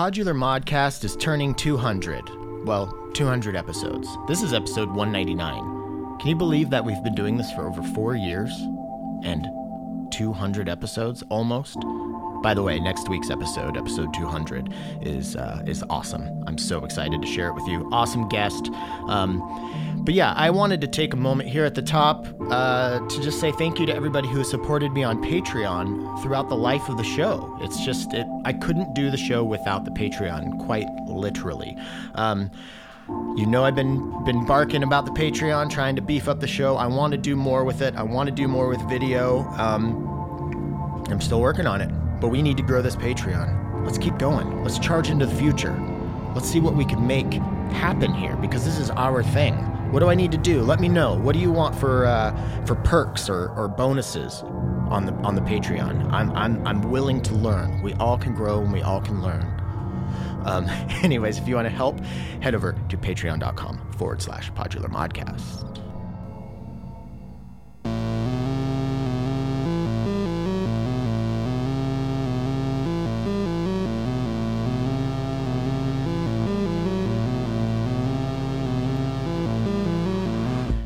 Podular Modcast is turning 200. Well, 200 episodes. This is episode 199. Can you believe that we've been doing this for over four years? And 200 episodes almost? By the way, next week's episode, episode 200, is uh, is awesome. I'm so excited to share it with you. Awesome guest. Um, but yeah, I wanted to take a moment here at the top uh, to just say thank you to everybody who has supported me on Patreon throughout the life of the show. It's just it, I couldn't do the show without the Patreon, quite literally. Um, you know I've been been barking about the Patreon, trying to beef up the show. I want to do more with it. I want to do more with video. Um, I'm still working on it, but we need to grow this Patreon. Let's keep going. Let's charge into the future. Let's see what we can make happen here because this is our thing. What do I need to do? Let me know. What do you want for uh, for perks or, or bonuses on the on the Patreon? I'm, I'm I'm willing to learn. We all can grow and we all can learn. Um, anyways, if you want to help, head over to patreon.com forward slash podular modcast.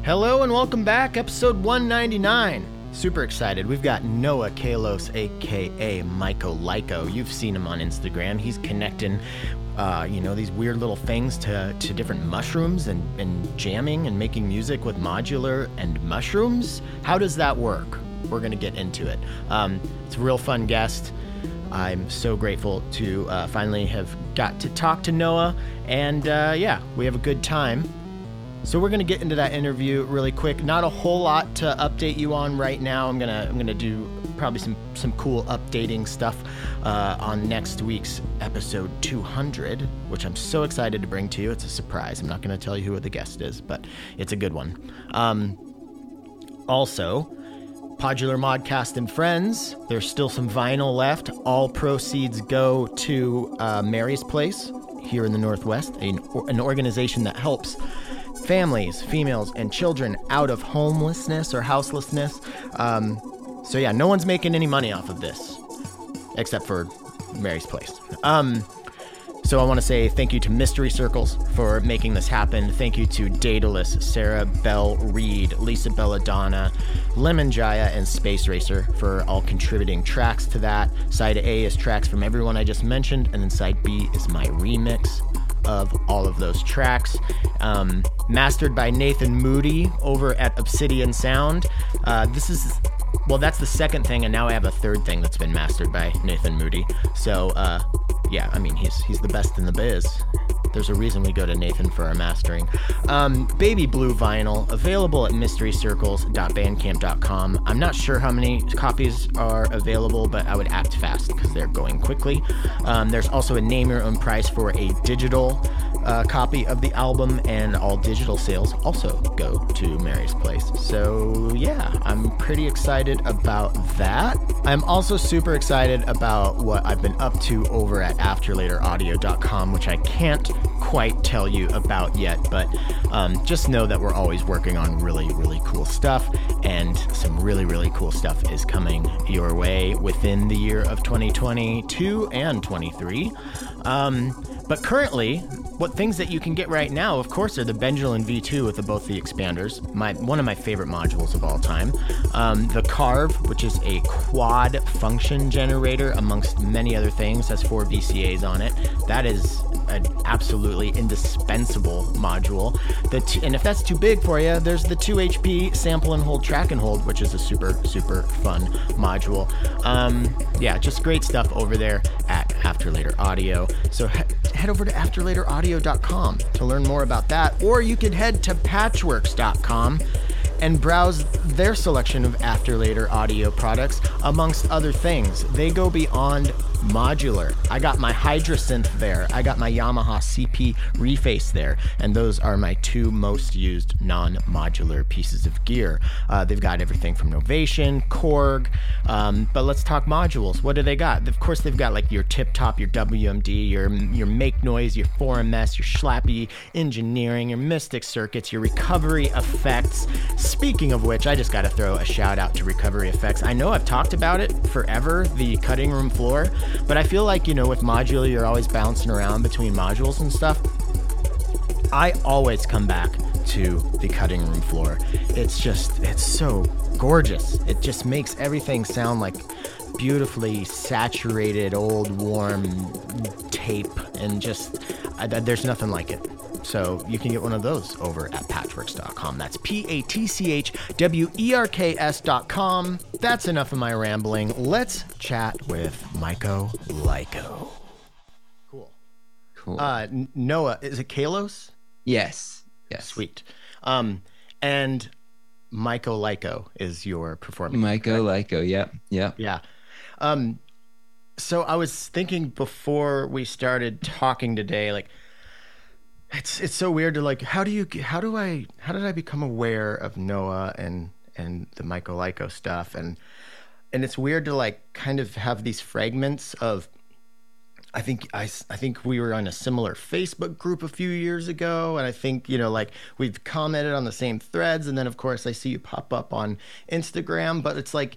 Hello and welcome back, episode 199. Super excited. We've got Noah Kalos, aka MycoLyco. You've seen him on Instagram. He's connecting, uh, you know, these weird little things to, to different mushrooms and, and jamming and making music with modular and mushrooms. How does that work? We're going to get into it. Um, it's a real fun guest. I'm so grateful to uh, finally have got to talk to Noah. And uh, yeah, we have a good time. So we're gonna get into that interview really quick. Not a whole lot to update you on right now. I'm gonna I'm gonna do probably some some cool updating stuff uh, on next week's episode 200, which I'm so excited to bring to you. It's a surprise. I'm not gonna tell you who the guest is, but it's a good one. Um, also. Podular Modcast and Friends. There's still some vinyl left. All proceeds go to uh, Mary's Place here in the Northwest, an, an organization that helps families, females, and children out of homelessness or houselessness. Um, so yeah, no one's making any money off of this, except for Mary's Place. Um, so I want to say thank you to Mystery Circles for making this happen. Thank you to Daedalus, Sarah Belle Reid, Lisa Belladonna, Lemon Jaya, and Space Racer for all contributing tracks to that. Side A is tracks from everyone I just mentioned, and then side B is my remix of all of those tracks. Um, mastered by Nathan Moody over at Obsidian Sound. Uh, this is, well, that's the second thing, and now I have a third thing that's been mastered by Nathan Moody. So, uh, yeah, I mean, he's he's the best in the biz. There's a reason we go to Nathan for our mastering. Um, Baby Blue vinyl available at mysterycircles.bandcamp.com. I'm not sure how many copies are available, but I would act fast because they're going quickly. Um, there's also a name your own price for a digital uh, copy of the album, and all digital sales also go to Mary's Place. So, yeah, I'm pretty excited about that. I'm also super excited about what I've been up to over at afterlateraudio.com, which I can't quite tell you about yet, but um, just know that we're always working on really, really cool stuff, and some really, really cool stuff is coming your way within the year of 2022 and 23. Um, but currently, what things that you can get right now, of course, are the Benjolin V2 with the, both the expanders, my one of my favorite modules of all time. Um, the Carve, which is a quad function generator, amongst many other things, has four VCAs on it. That is an absolutely indispensable module. T- and if that's too big for you, there's the 2 HP sample and hold track and hold, which is a super super fun module. Um, yeah, just great stuff over there at After Later Audio. So he- head over to afterlateraudio.com to learn more about that, or you could head to patchwerks.com and browse their selection of after later audio products amongst other things. They go beyond modular. I got my Hydrasynth there. I got my Yamaha CP Reface there, and those are my two most used non-modular pieces of gear. Uh, they've got everything from Novation, Korg, um, but let's talk modules. What do they got? Of course, they've got like your Tip Top, your WMD, your your Make Noise, your 4MS, your Schlappi Engineering, your Mystic Circuits, your Recovery Effects. Speaking of which, I just got to throw a shout out to Recovery Effects. I know I've talked about it forever, the cutting room floor. But I feel like, you know, with modular, you're always bouncing around between modules and stuff. I always come back to the cutting room floor. It's just, it's so gorgeous. It just makes everything sound like beautifully saturated, old, warm tape, and just, I, there's nothing like it. So you can get one of those over at patchwerks.com. That's P A T C H W E R K S.com. That's enough of my rambling. Let's chat with Maiko Lyko. Cool. Cool. Uh, Noah, is it Kalos? yes. Yes. Sweet. Um, and MycoLyco is your performance. MycoLyco. Yep. Yep. Yeah. Um, so I was thinking before we started talking today, like it's it's so weird to like how do you how do I how did I become aware of Noah and and the MycoLyco stuff? And and it's weird to like kind of have these fragments of I think I, I think we were on a similar Facebook group a few years ago, and I think you know like we've commented on the same threads, and then of course I see you pop up on Instagram, but it's like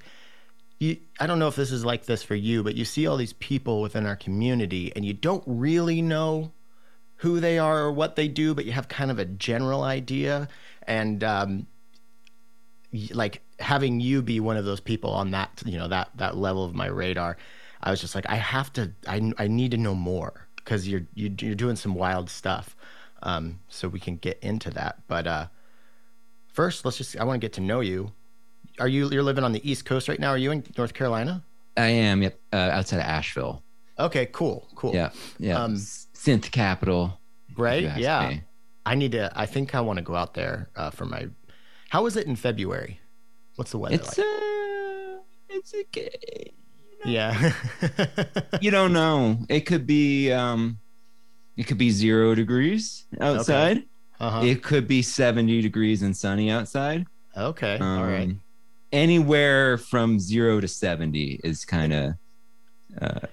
you I don't know if this is like this for you, but you see all these people within our community, and you don't really know who they are or what they do, but you have kind of a general idea, and um, like having you be one of those people on that you know that that level of my radar i was just like i have to i, I need to know more because you're you, you're doing some wild stuff um, so we can get into that but uh, first let's just i want to get to know you are you you're living on the east coast right now are you in north carolina I am. Yep. Uh, outside of Asheville. Okay cool cool Yeah. Yeah. Um, Synth capital. right yeah me. i need to i think i want to go out there uh, for my how is it in february what's the weather It's like uh, it's okay. yeah You don't know. It could be um, it could be zero degrees outside. uh-huh It could be seventy degrees and sunny outside. okay Um, all right Anywhere from zero to seventy is kind of uh,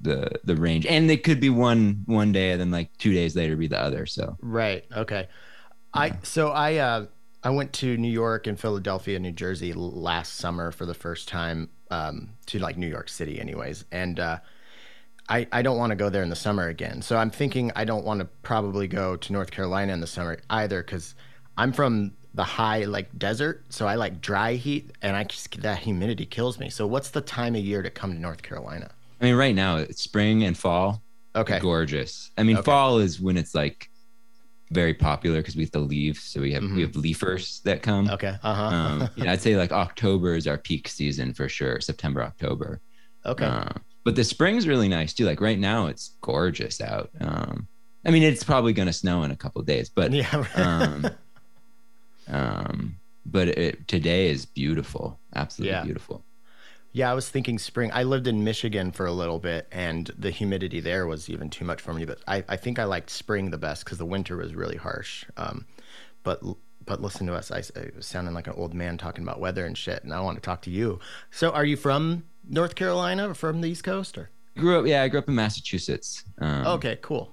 the the range, and it could be one one day, and then like two days later be the other. So Right. Okay. I so I uh I went to New York and Philadelphia, New Jersey last summer for the first time um to like New York City anyways. And uh I I don't want to go there in the summer again. So I'm thinking I don't want to probably go to North Carolina in the summer either cuz I'm from the high like desert, so I like dry heat and I just that humidity kills me. So what's the time of year to come to North Carolina? I mean, right now it's spring and fall. Okay. gorgeous. I mean, Okay. fall is when it's like very popular because we have the leaves. So we have Mhm. we have leafers that come. Okay. Uh-huh. Um, yeah, I'd say like October is our peak season for sure. September, October. okay. Uh, but the spring's really nice too. Like right now, it's gorgeous out. Um, I mean, it's probably gonna snow in a couple days, but yeah. um, um, but it, today is beautiful. Absolutely Yeah. beautiful. Yeah, I was thinking spring. I lived in Michigan for a little bit, and the humidity there was even too much for me. But I, I think I liked spring the best because the winter was really harsh. Um, but but listen to us. I, I was sounding like an old man talking about weather and shit, and I want to talk to you. So, are you from North Carolina or from the East Coast? Or Grew up, yeah, I grew up in Massachusetts. Um, okay, cool.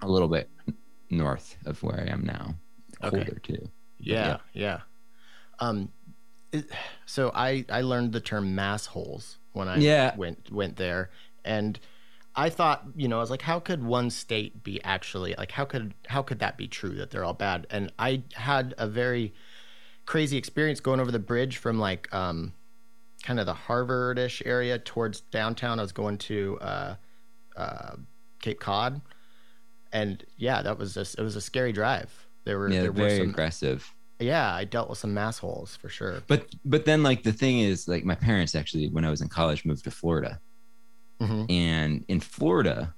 a little bit north of where I am now. Okay. Colder too. Yeah, yeah. Um, it, so I I learned the term mass holes when I Yeah. went went there, and I thought you know I was like, how could one state be actually like how could how could that be true that they're all bad? And I had a very crazy experience going over the bridge from like um kind of the Harvardish area towards downtown. I was going to uh, uh, Cape Cod, and yeah, that was just it was a scary drive. There were Yeah, there were some aggressive. Yeah, I dealt with some mass holes for sure. But but then like the thing is like my parents actually when I was in college moved to Florida, hmm and in Florida,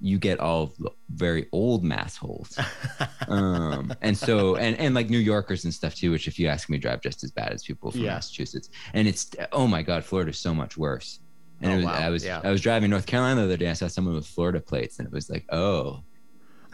you get all very old mass holes. um and so and and like new yorkers and stuff too which if you ask me drive just as bad as people from Yeah. massachusetts and it's oh my god florida's so much worse and Oh, it was wow. i was Yeah. i was driving north carolina the other day i saw someone with florida plates and it was like oh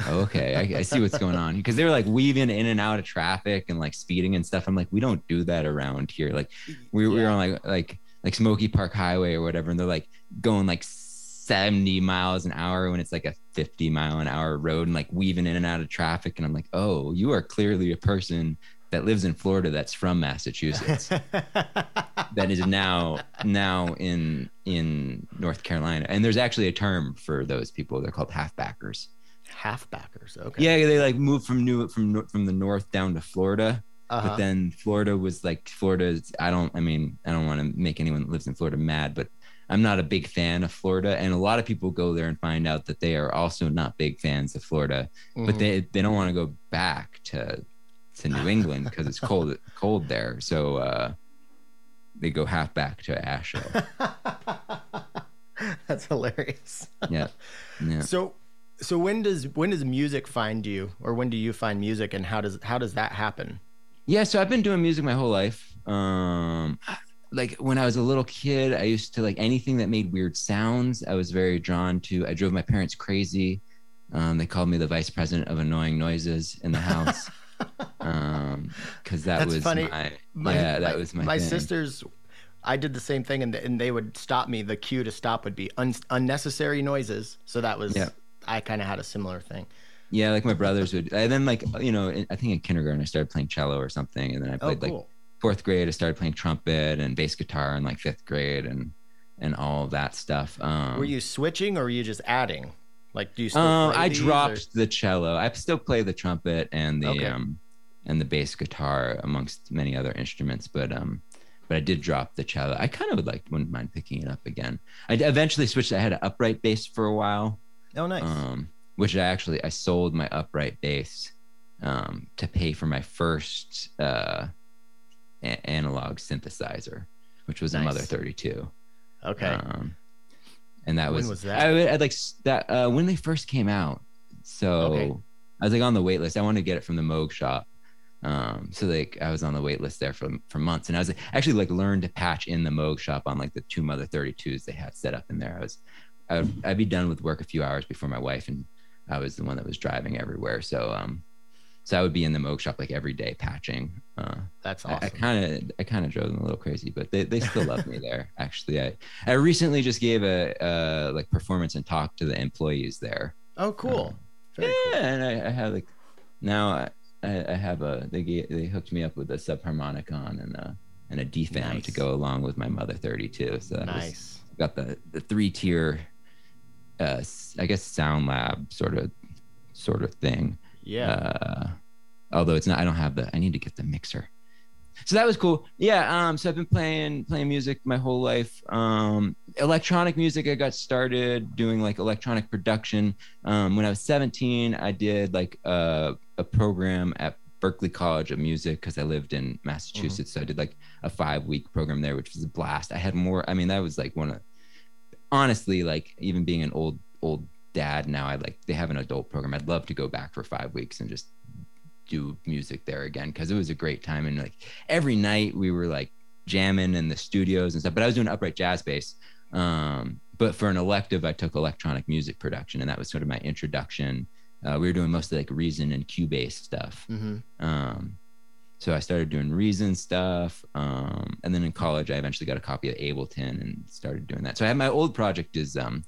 okay I, I see what's going on because they were like weaving in and out of traffic and like speeding and stuff i'm like we don't do that around here like we, we were on like like like smoky park highway or whatever and they're like going like 70 miles an hour when it's like a 50 mile an hour road and like weaving in and out of traffic and i'm like oh you are clearly a person that lives in Florida that's from Massachusetts that is now now in in North Carolina. And there's actually a term for those people. They're called halfbackers. Halfbackers. Okay. Yeah, they like moved from new from from the north down to Florida. Uh-huh. But then Florida was like Florida. I don't. I mean, I don't want to make anyone that lives in Florida mad, but I'm not a big fan of Florida, and a lot of people go there and find out that they are also not big fans of Florida, but Mhm. they they don't want to go back to to New England because it's cold cold there. So uh, they go half back to Asheville. That's hilarious. Yeah, yeah. So so when does when does music find you or when do you find music and how does how does that happen? Yeah, so I've been doing music my whole life. Um like when I was a little kid, I used to like anything that made weird sounds. I was very drawn to. I drove my parents crazy. Um, they called me the vice president of annoying noises in the house. um, because that That's was funny. my, My- yeah, that my- was my my thing. sisters I did the same thing and, and they would stop me. The cue to stop would be un- unnecessary noises. So that was Yeah. I kind of had a similar thing. Yeah, like my brothers would. And then like you know, in- I think in kindergarten I started playing cello or something, and then I Oh, played like fourth grade. I started playing trumpet and bass guitar in like fifth grade, and and all that stuff. Um, were you switching or were you just adding? Like do you still Uh, I dropped or- the cello. I still play the trumpet and the Okay. um and the bass guitar amongst many other instruments, but um but I did drop the cello. I kind of would like wouldn't mind picking it up again. I eventually switched. I had an upright bass for a while, Oh nice. um, which I actually I sold my upright bass um, to pay for my first uh, a- analog synthesizer, which was a Mother 32. okay. Um, and that When was, was that? I, I'd like that uh, when they first came out. So Okay. I was like on the wait list. I wanted to get it from the Moog shop. Um, so like I was on the wait list there for for months, and I was like, actually like learned to patch in the Moog shop on like the two Mother 32s they had set up in there. I was, I would, I'd be done with work a few hours before my wife, and I was the one that was driving everywhere. So um, so I would be in the Moog shop like every day patching. Uh, That's awesome. I kind of I kind of drove them a little crazy, but they, they still love me there. Actually, I I recently just gave a uh like performance and talk to the employees there. oh cool. Very yeah, cool. and I, I have like now I, I have a they gave, they hooked me up with a subharmonicon and a and a DFAM Nice. to go along with my Mother 32. So that was, Nice. got the the three tier, uh I guess Sound Lab sort of sort of thing. Yeah. Uh, although it's not, I don't have the. I need to get the mixer. So that was cool. Yeah. Um. So I've been playing playing music my whole life. Um. Electronic music. I got started doing like electronic production. Um. When I was 17, I did like a a program at Berklee College of Music because I lived in Massachusetts. So I did like a five week program there, which was a blast. I had more. I mean, that was like one of honestly like even being an old old dad now i like they have an adult program. I'd love to go back for five weeks and just do music there again because it was a great time. And like every night we were like jamming in the studios and stuff but i was doing upright jazz bass. Um, but for an elective i took electronic music production and that was sort of my introduction. Uh, we were doing mostly like reason and cubase stuff. Hmm um, so I started doing Reason stuff. Um, and then in college, I eventually got a copy of Ableton and started doing that. So I had my old project is um,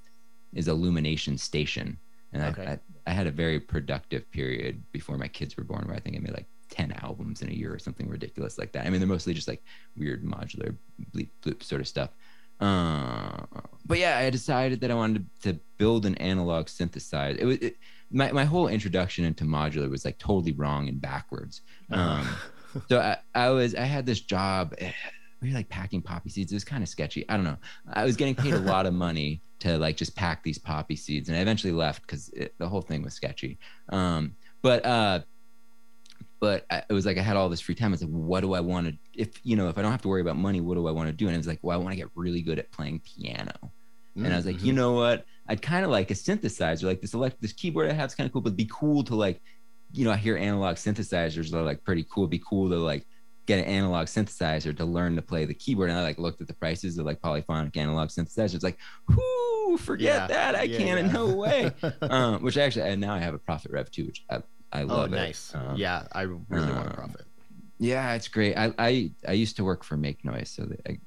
is Illumination Station, and Okay. I, I I had a very productive period before my kids were born, where I think I made like ten albums in a year or something ridiculous like that. I mean, they're mostly just like weird modular bleep bloop sort of stuff. Uh, but yeah, I decided that I wanted to, to build an analog synthesizer. It was it, my my whole introduction into modular was like totally wrong and backwards. Um, so I, I was I had this job. eh, We were like packing poppy seeds. It was kind of sketchy. I don't know. I was getting paid a lot of money to like just pack these poppy seeds, and I eventually left because the whole thing was sketchy. Um, but uh, but I, it was like I had all this free time. I was like, what do I want to? If you know, if I don't have to worry about money, what do I want to do? And it was like, well, I want to get really good at playing piano. And I was like, Mhm. you know what? I'd kind of like a synthesizer, like this elect this keyboard I have is kind of cool, but it'd be cool to like, you know, I hear analog synthesizers are like pretty cool. It'd be cool to like get an analog synthesizer to learn to play the keyboard. And I like looked at the prices of like polyphonic analog synthesizers, like, whoo, forget Yeah. that. I Yeah, can't, yeah. no way. um, which actually, and now I have a Prophet Rev too, which I, I oh, love it. nice. Um, yeah, I really want a um, Prophet. yeah, it's great. I I, I used to work for Make Noise, so I,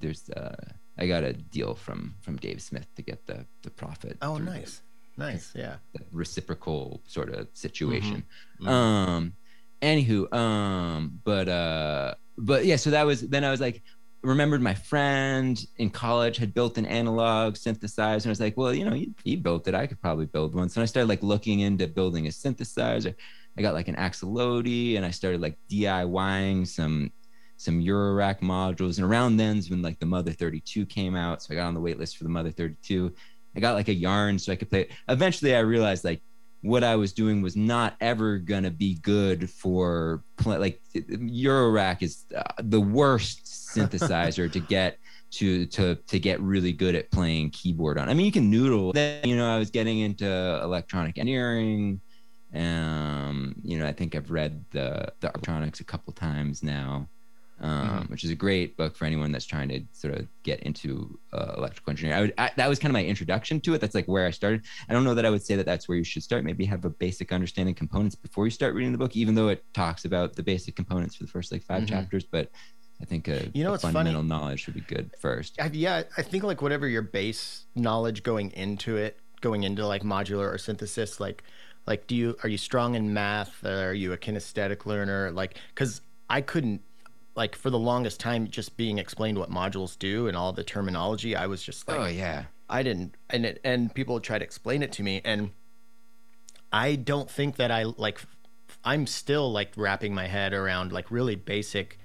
there's uh I got a deal from from Dave Smith to get the the Prophet. Oh, nice, nice. Yeah. Reciprocal sort of situation. Mhm. Um, anywho, um, but uh, but yeah, so that was then I was like, remembered my friend in college had built an analog synthesizer, and I was like, well, you know, he, he built it, I could probably build one. So I started like looking into building a synthesizer. I got like an Axoloti, and I started like DIYing some some Eurorack modules. And around then's when like the Mother 32 came out, so I got on the wait list for the Mother 32. I got like a yarn so I could play it. Eventually, I realized like what I was doing was not ever gonna be good for play, like Eurorack is uh, the worst synthesizer to get to to to get really good at playing keyboard on. I mean, you can noodle. Then you know, I was getting into electronic engineering. Um, you know, I think I've read the the electronics a couple times now um, mm-hmm. which is a great book for anyone that's trying to sort of get into uh, electrical engineering. I would, I, that was kind of my introduction to it. That's like where I started. I don't know that I would say that that's where you should start. Maybe have a basic understanding of components before you start reading the book, even though it talks about the basic components for the first like 5 mm-hmm. chapters. But I think a, you know, a fundamental funny. knowledge should be good first. I, yeah, I think like whatever your base knowledge going into it, going into like modular or synthesis, like like do you are you strong in math? Are you a kinesthetic learner? Like because I couldn't like for the longest time just being explained what modules do and all the terminology i was just like oh yeah. I didn't and it, and people try to explain it to me and i don't think that i like i'm still like wrapping my head around like really basic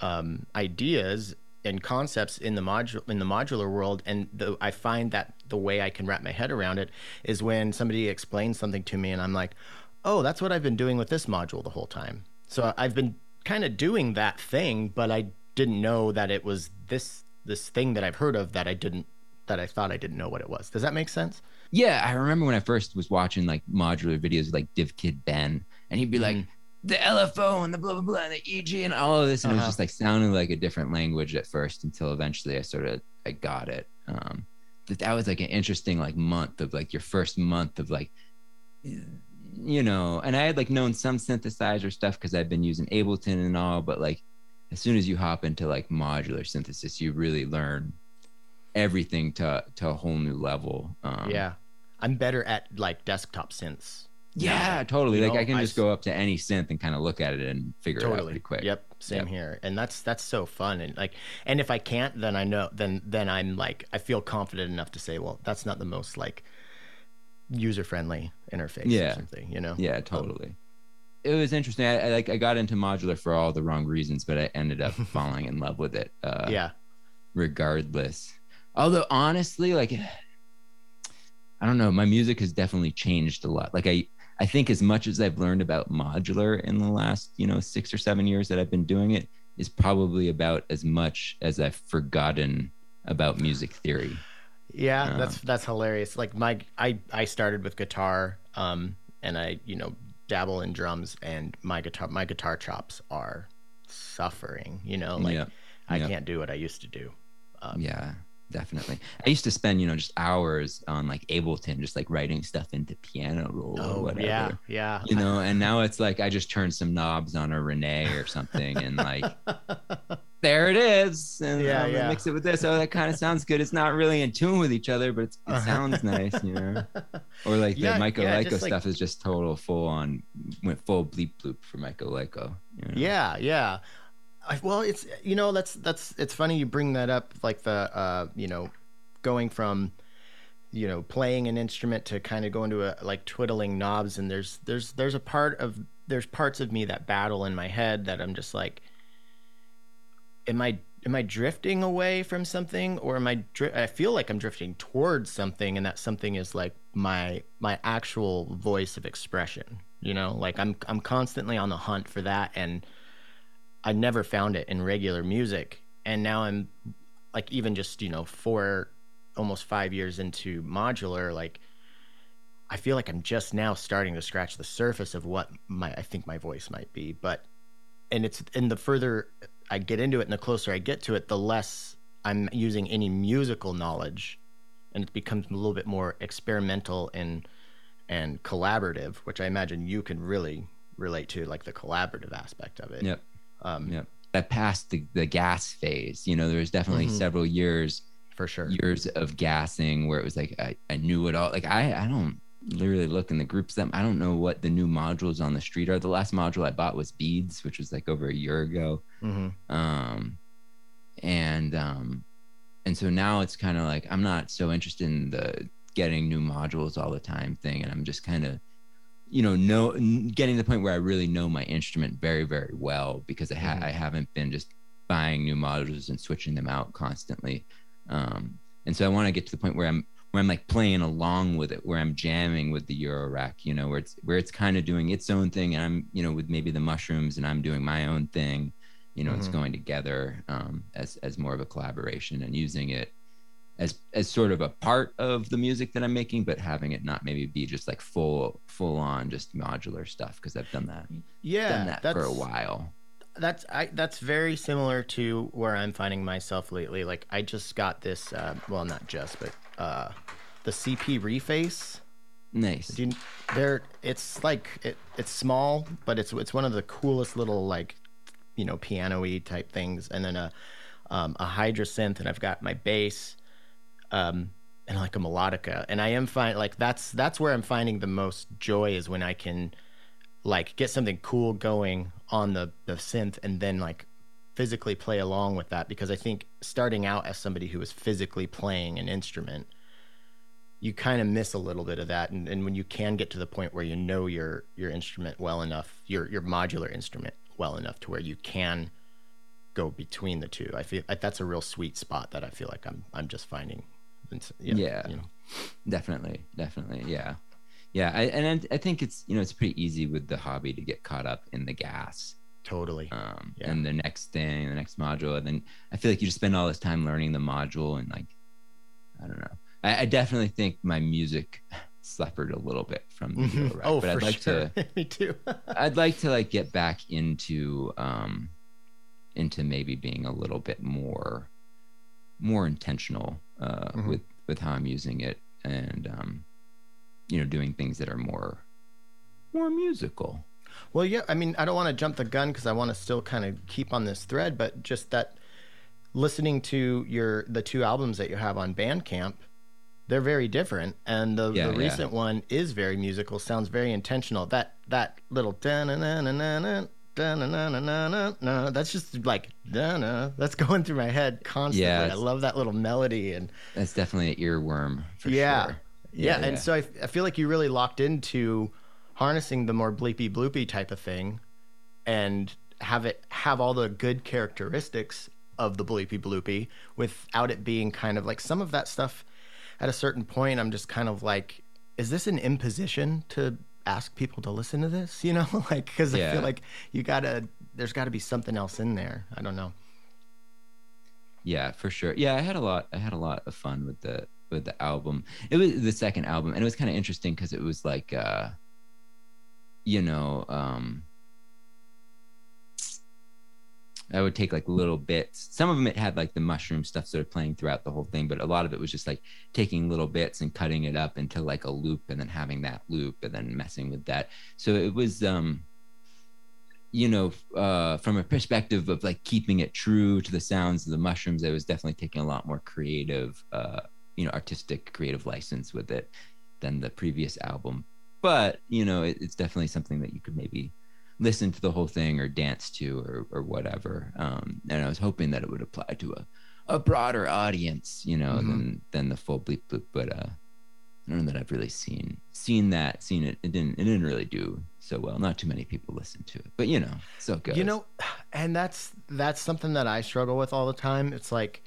um, ideas and concepts in the module in the modular world and the, i find that the way i can wrap my head around it is when somebody explains something to me and i'm like oh that's what i've been doing with this module the whole time. So i've been kind of doing that thing, but I didn't know that it was this this thing that I've heard of that I didn't that I thought I didn't know what it was. Does that make sense? Yeah, I remember when I first was watching like modular videos like DivKid Ben, and he'd be mm-hmm. like the LFO and the blah blah blah and the EG and all of this, and uh-huh. it was uh-huh. just like sounding like a different language at first until eventually I sort of I got it. Um, that that was like an interesting like month of like your first month of like you know, and I had like known some synthesizer stuff because I've been using Ableton and all, but like as soon as you hop into like modular synthesis, you really learn everything to to a whole new level. Um, yeah, I'm better at like desktop synths. Yeah, totally. You like know, I can just I, go up to any synth and kind of look at it and figure totally. it out pretty quick. Yep, same yep. here. And that's that's so fun. And like, and if I can't, then I know, then then I'm like, I feel confident enough to say, well, that's not the most like user friendly interface yeah. or something, you know? Yeah, totally. Um, it was interesting. I, I, like I got into modular for all the wrong reasons, but I ended up falling in love with it. Uh, yeah. Regardless, although honestly, like I don't know, my music has definitely changed a lot. Like I, I think as much as I've learned about modular in the last you know six or seven years that I've been doing it is probably about as much as I've forgotten about music theory. Yeah, that's that's hilarious. Like my I I started with guitar um and I, you know, dabble in drums and my guitar my guitar chops are suffering, you know, like I can't do what I used to do. Um, yeah, definitely. I used to spend, you know, just hours on like Ableton, just like writing stuff into piano roll oh, or whatever. Yeah, yeah. You know, and now it's like I just turn some knobs on a Rene or something and like there it is. And yeah, um, yeah. mix it with this. Oh, that kind of sounds good. It's not really in tune with each other, but it uh-huh. sounds nice, you know. Or like yeah, the Michael yeah, Lyko stuff like... is just total full on went full bleep bloop for MycoLyco. You know? Yeah, yeah. I, well, it's you know that's that's it's funny you bring that up like the uh you know going from you know playing an instrument to kind of go into a like twiddling knobs and there's there's there's a part of there's parts of me that battle in my head that I'm just like am I am I drifting away from something or am I I feel like I'm drifting towards something and that something is like my my actual voice of expression you know? Like I'm I'm constantly on the hunt for that and I never found it in regular music and now I'm like even just you know 4 almost 5 years into modular like I feel like I'm just now starting to scratch the surface of what my I think my voice might be but and it's in the further I get into it and the closer I get to it, the less I'm using any musical knowledge and it becomes a little bit more experimental and and collaborative, which I imagine you can really relate to, like the collaborative aspect of it. Yep. Um, yep. That passed the, the gas phase. You know, there was definitely mm-hmm. several years for sure years of gassing where it was like I, I knew it all. Like I I don't literally look in the groups them. I don't know what the new modules on the street are. The last module I bought was beads, which was like over a year ago. Mm-hmm. Um, and um, and so now it's kind of like I'm not so interested in the getting new modules all the time thing, and I'm just kind of you know know getting to the point where I really know my instrument very very well because I ha- Mhm. I haven't been just buying new modules and switching them out constantly. Um, and so I want to get to the point where I'm where I'm like playing along with it, where I'm jamming with the Euro rack, you know, where it's where it's kind of doing its own thing, and I'm you know with maybe the mushrooms, and I'm doing my own thing. You know, it's Mhm. going together um, as as more of a collaboration and using it as as sort of a part of the music that I'm making, but having it not maybe be just like full full on just modular stuff because I've done that Yeah, done that that's for a while. that's I that's very similar to where I'm finding myself lately. Like I just got this, uh, well, not just, but uh, the CP Reface. Nice. You, they're it's like it, it's small, but it's it's one of the coolest little like you know piano-y type things, and then a um, a Hydra synth, and I've got my bass, um, and like a melodica, and I am find like that's that's where I'm finding the most joy is when I can like get something cool going on the the synth, and then like physically play along with that. Because I think starting out as somebody who is physically playing an instrument you kind of miss a little bit of that. And, and when you can get to the point where you know your your instrument well enough your your modular instrument well enough to where you can go between the two i feel like that's a real sweet spot that i feel like i'm i'm just finding so- Yeah. you know. Definitely, definitely, yeah, yeah. I, and I, I think it's you know it's pretty easy with the hobby to get caught up in the gas, totally um, Yeah. and the next thing, the next module, and then I feel like you just spend all this time learning the module and like, I don't know. I, I definitely think my music suffered a little bit from the Euro rack, oh but for I'd like sure to me too I'd like to like get back into um into maybe being a little bit more more intentional uh Mhm. with with how I'm using it and um you know doing things that are more more musical. Well, yeah, I mean, I don't want to jump the gun because I want to still kind of keep on this thread, but just that listening to your the two albums that you have on Bandcamp, they're very different, and the, Yeah, the yeah. recent one is very musical, sounds very intentional. That that little na na na na na da na na na na na na that's just like da na that's going through my head constantly. Yeah, I love that little melody and That's definitely an earworm for yeah. sure. Yeah, Yeah, and so I, I feel like you really locked into harnessing the more bleepy bloopy type of thing and have it have all the good characteristics of the bleepy bloopy without it being kind of like some of that stuff at a certain point I'm just kind of like is this an imposition to ask people to listen to this you know like because I feel like you gotta there's got to be something else in there I don't know Yeah, for sure. Yeah, I had a lot. I had a lot of fun with the with the album. It was the second album, and it was kind of interesting because it was like, uh, you know, um, I would take like little bits. Some of them it had like the mushroom stuff sort of playing throughout the whole thing, but a lot of it was just like taking little bits and cutting it up into like a loop, and then having that loop, and then messing with that. So it was. um you know, uh, from a perspective of like keeping it true to the sounds of the mushrooms, I was definitely taking a lot more creative, uh, you know, artistic creative license with it than the previous album. But you know, it, it's definitely something that you could maybe listen to the whole thing or dance to or or whatever. Um, and I was hoping that it would apply to a a broader audience, you know, Mhm. than than the full bleep bloop. But uh, I don't know that I've really seen seen that seen it. It didn't it didn't really do so well. Not too many people listen to it, but you know, so good. You know, and that's that's something that I struggle with all the time. It's like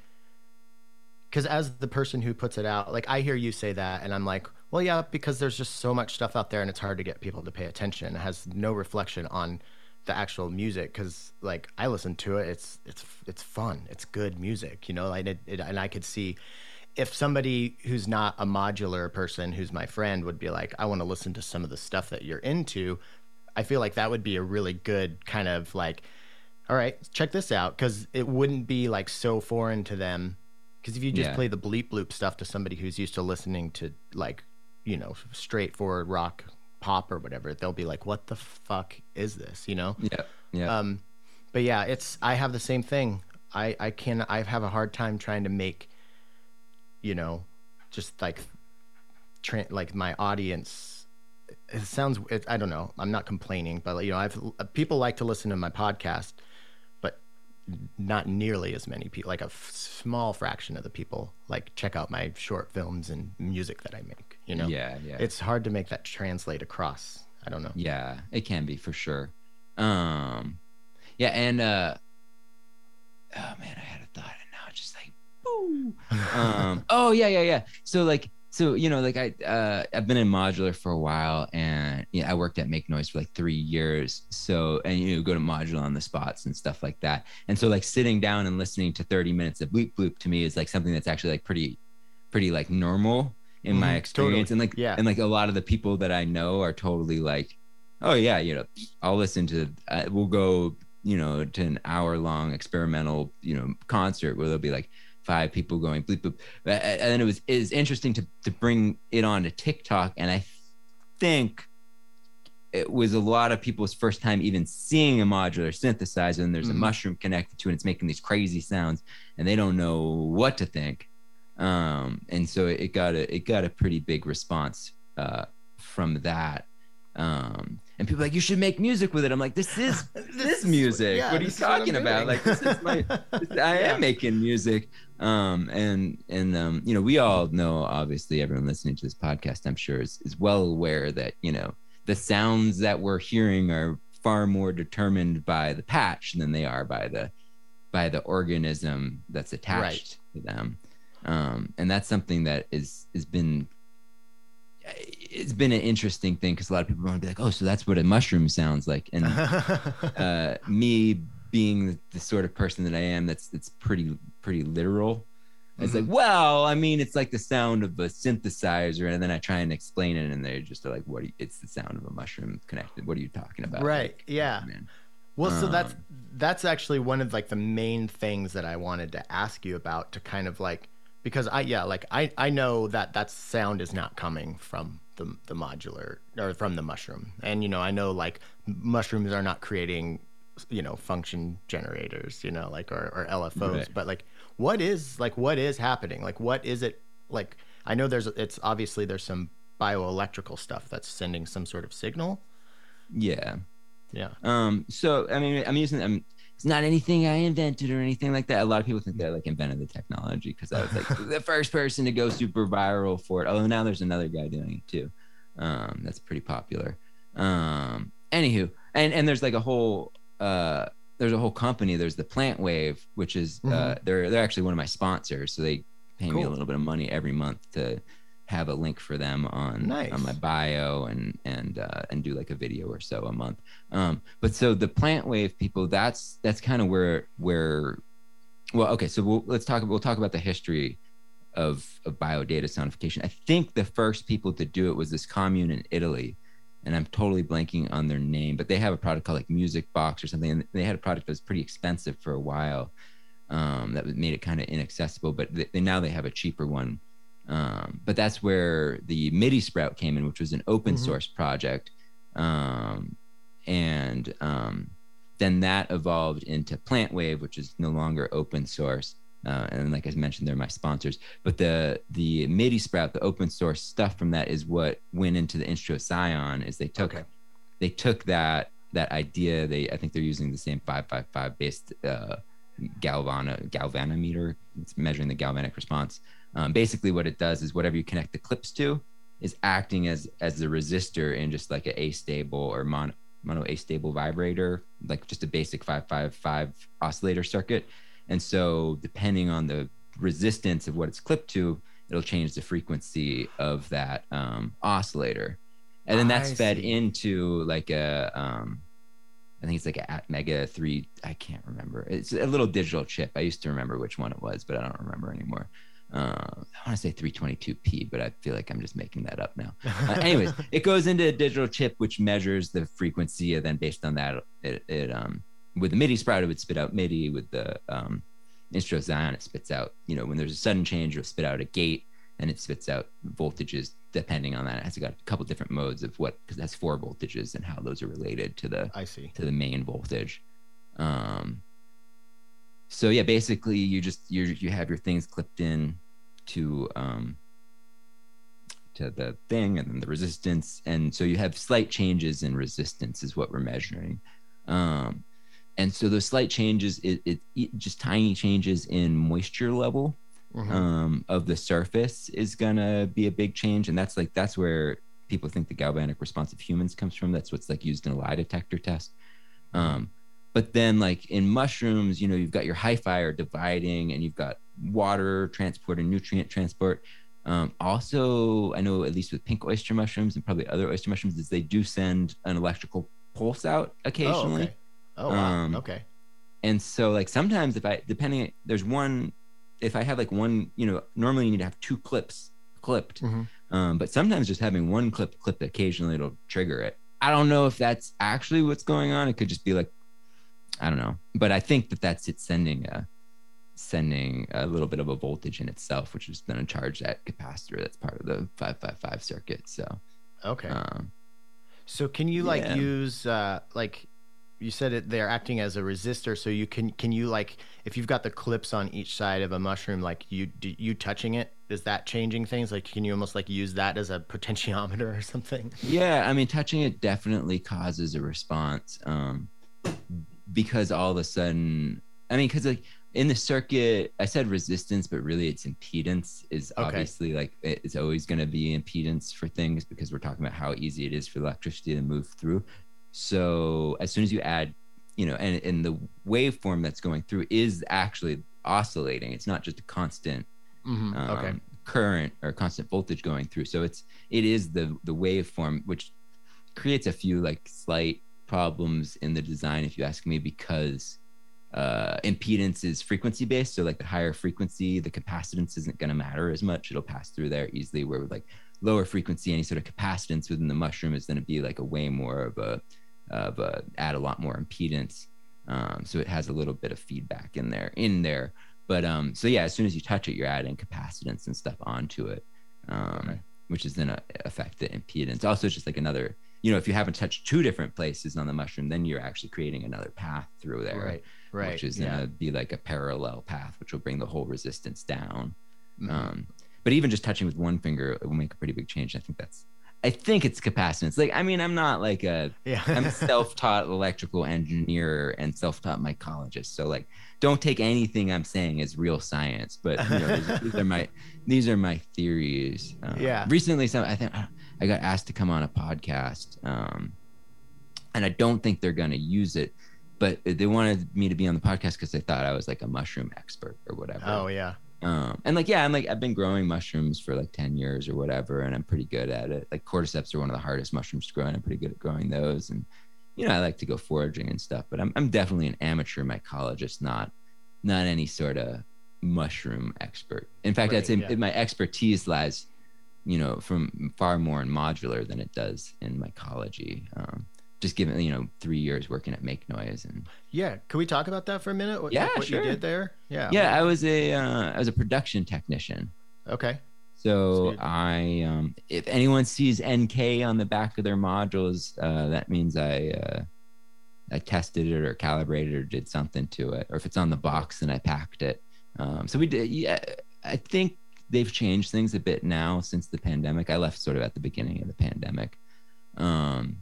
because as the person who puts it out, like I hear you say that, and I'm like, well, yeah, because there's just so much stuff out there, and it's hard to get people to pay attention. It has no reflection on the actual music because, like, I listen to it. It's it's it's fun. It's good music, you know. And it, it and I could see if somebody who's not a modular person, who's my friend, would be like, I want to listen to some of the stuff that you're into. I feel like that would be a really good kind of like, all right, check this out, because it wouldn't be like so foreign to them. Because if you just Yeah. play the bleep bloop stuff to somebody who's used to listening to like, you know, straightforward rock pop or whatever, they'll be like, what the fuck is this? You know? Yeah, yeah, Um, but yeah, it's I have the same thing. I I can I have a hard time trying to make, you know, just like tra- like my audience it sounds it, i don't know i'm not complaining but you know i've people like to listen to my podcast but not nearly as many people like a f- small fraction of the people like check out my short films and music that i make you know Yeah, yeah. it's hard to make that translate across i don't know Yeah, it can be for sure. Um, yeah, and uh, oh man, I had a thought, and now it's just like, boo. Um, oh yeah, yeah, yeah. So like, so you know, like I, uh, I've been in modular for a while, and yeah, I worked at Make Noise for like three years. So and you know, go to modular on the spots and stuff like that. And so like sitting down and listening to 30 minutes of bleep bloop to me is like something that's actually like pretty, pretty like normal in my Mhm, experience. totally. And like, Yeah. and like a lot of the people that I know are totally like oh yeah you know i'll listen to uh, we'll go you know to an hour long experimental you know concert where there'll be like five people going bleep Uh, and it was is interesting to to bring it on to tiktok and i think it was a lot of people's first time even seeing a modular synthesizer and there's Mhm. a mushroom connected to it and it's making these crazy sounds and they don't know what to think um and so it got a it got a pretty big response uh from that um and people are like you should make music with it i'm like this is this music yeah, what are you this is what I'm talking about like this is my I Yeah. am making music. Um, and and um, you know, we all know, obviously, everyone listening to this podcast, I'm sure, is, is well aware that you know the sounds that we're hearing are far more determined by the patch than they are by the by the organism that's attached to them. Um, and that's something that is has been it's been an interesting thing because a lot of people want to be like, oh, so that's what a mushroom sounds like, and uh, me being the, the sort of person that I am, that's that's pretty pretty literal. It's like, well, I mean, it's like the sound of a synthesizer, and then I try and explain it, and they're just like, "What? You, it's the sound of a mushroom connected. What are you talking about?" Right, Like, yeah. man. Well, so that's Um, that's actually one of like the main things that I wanted to ask you about to kind of like because I yeah like I I know that that sound is not coming from the the modular or from the mushroom and you know I know like mushrooms are not creating you know function generators you know like or, or LFOs Right. but like what is like what is happening like what is it like I know there's it's obviously there's some bioelectrical stuff that's sending some sort of signal Yeah. yeah Um. So I mean, I'm using. I'm. It's not anything I invented or anything like that. A lot of people think that I like invented the technology because I was like the first person to go super viral for it. Although now there's another guy doing it too. Um. That's pretty popular. Um. Anywho, and and there's like a whole. Uh. There's a whole company. There's the Plant Wave, which is uh. Mhm. They're they're actually one of my sponsors. So they pay me a little bit of money every month to have a link for them on Nice. on my bio and and uh, and do like a video or so a month. Um, but so the plant wave people, that's that's kind of where where, well, okay. So we'll, let's talk. We'll talk about the history of of biodata sonification. I think the first people to do it was this commune in Italy, and I'm totally blanking on their name, but they have a product called like Music Box or something, and they had a product that was pretty expensive for a while. Um, that made it kind of inaccessible, but they, now they have a cheaper one. Um, but that's where the MIDI Sprout came in, which was an open Mhm. source project. Um, and um, then that evolved into PlantWave, which is no longer open source. Uh, and like I mentioned, they're my sponsors. But the the MIDI Sprout, the open source stuff from that, is what went into the Instruo Scion. Is they took Okay. they took that that idea. They I think they're using the same five five five based uh, galvano galvanometer. It's measuring the galvanic response. Um, basically, what it does is whatever you connect the clips to is acting as as the resistor in just like a stable or mono mono astable vibrator, like just a basic five five five oscillator circuit. And so, depending on the resistance of what it's clipped to, it'll change the frequency of that um, oscillator. And then that's I fed see. into like a, um, I think it's like a ATmega 3. I can't remember. It's a little digital chip. I used to remember which one it was, but I don't remember anymore. Uh, I want to say 322p, but I feel like I'm just making that up now. Uh, anyways, it goes into a digital chip which measures the frequency, and then based on that, it, it um with the MIDI sprout, it would spit out MIDI. With the um, Instruo Scion, it spits out. You know, when there's a sudden change, it'll spit out a gate, and it spits out voltages depending on that. It has got a couple different modes of what because it has four voltages and how those are related to the I see. to the main voltage. Um, so yeah, basically you just you you have your things clipped in to um, to the thing and then the resistance. And so you have slight changes in resistance is what we're measuring. Um, and so those slight changes it, it, it just tiny changes in moisture level Mhm. um, of the surface is gonna be a big change. And that's like that's where people think the galvanic response of humans comes from. That's what's like used in a lie detector test. Um, but then like in mushrooms you know you've got your hyphae dividing and you've got water transport and nutrient transport um, also i know at least with pink oyster mushrooms and probably other oyster mushrooms is they do send an electrical pulse out Oh, occasionally okay. Oh, wow. Um, okay. and so like sometimes if i depending there's one if i have like one you know normally you need to have two clips clipped Mhm. um, but sometimes just having one clip clipped occasionally it'll trigger it i don't know if that's actually what's going on it could just be like i don't know but i think that that's it sending a sending a little bit of a voltage in itself which is going to charge that capacitor that's part of the 555 circuit so Okay. um, So can you like Yeah. use uh like you said it they're acting as a resistor so you can can you like if you've got the clips on each side of a mushroom like you do you touching it is that changing things like can you almost like use that as a potentiometer or something? Yeah, I mean, touching it definitely causes a response um, because all of a sudden, I mean, because like in the circuit, I said resistance, but really it's impedance is Okay. obviously like it's always going to be impedance for things because we're talking about how easy it is for electricity to move through. So as soon as you add, you know, and, and the waveform that's going through is actually oscillating. It's not just a constant Mhm. um, okay. current or constant voltage going through. So it's it is the the waveform which creates a few like slight problems in the design, if you ask me, because uh, impedance is frequency based. So like the higher frequency, the capacitance isn't going to matter as much. It'll pass through there easily. Where with like lower frequency, any sort of capacitance within the mushroom is going to be like a way more of a of a add a lot more impedance. Um, so it has a little bit of feedback in there in there but um so yeah as soon as you touch it you're adding capacitance and stuff onto it um Okay. which is then a, affect the impedance also it's just like another you know if you haven't touched two different places on the mushroom then you're actually creating another path through there Right. Right. which is yeah. gonna be like a parallel path which will bring the whole resistance down Mhm. um but even just touching with one finger it will make a pretty big change i think that's i think it's capacitance like i mean i'm not like a yeah. I'm a self-taught electrical engineer and self-taught mycologist. So like, don't take anything I'm saying as real science. But you know, these, these are my these are my theories. Um, Yeah. Recently, some I think I got asked to come on a podcast, um, and I don't think they're going to use it. But they wanted me to be on the podcast because they thought I was like a mushroom expert or whatever. oh yeah. Um, and like, yeah, I'm like, I've been growing mushrooms for like 10 years or whatever, and I'm pretty good at it. Like, cordyceps are one of the hardest mushrooms to grow, and I'm pretty good at growing those. And, you know, I like to go foraging and stuff, but I'm, I'm definitely an amateur mycologist, not, not any sort of mushroom expert. In fact, Right, I'd say yeah. my expertise lies, you know, from far more in modular than it does in mycology. Um, just given, you know, three years working at Make Noise and Yeah. Can we talk about that for a minute? What, Yeah, like what sure. you did there? Yeah. yeah, I was a, uh, I was a production technician. Okay. So I, um, if anyone sees NK on the back of their modules, uh, that means I, uh, I tested it or calibrated or did something to it. Or if it's on the box, then I packed it. Um, so we did. Yeah, I think they've changed things a bit now since the pandemic. I left sort of at the beginning of the pandemic, um,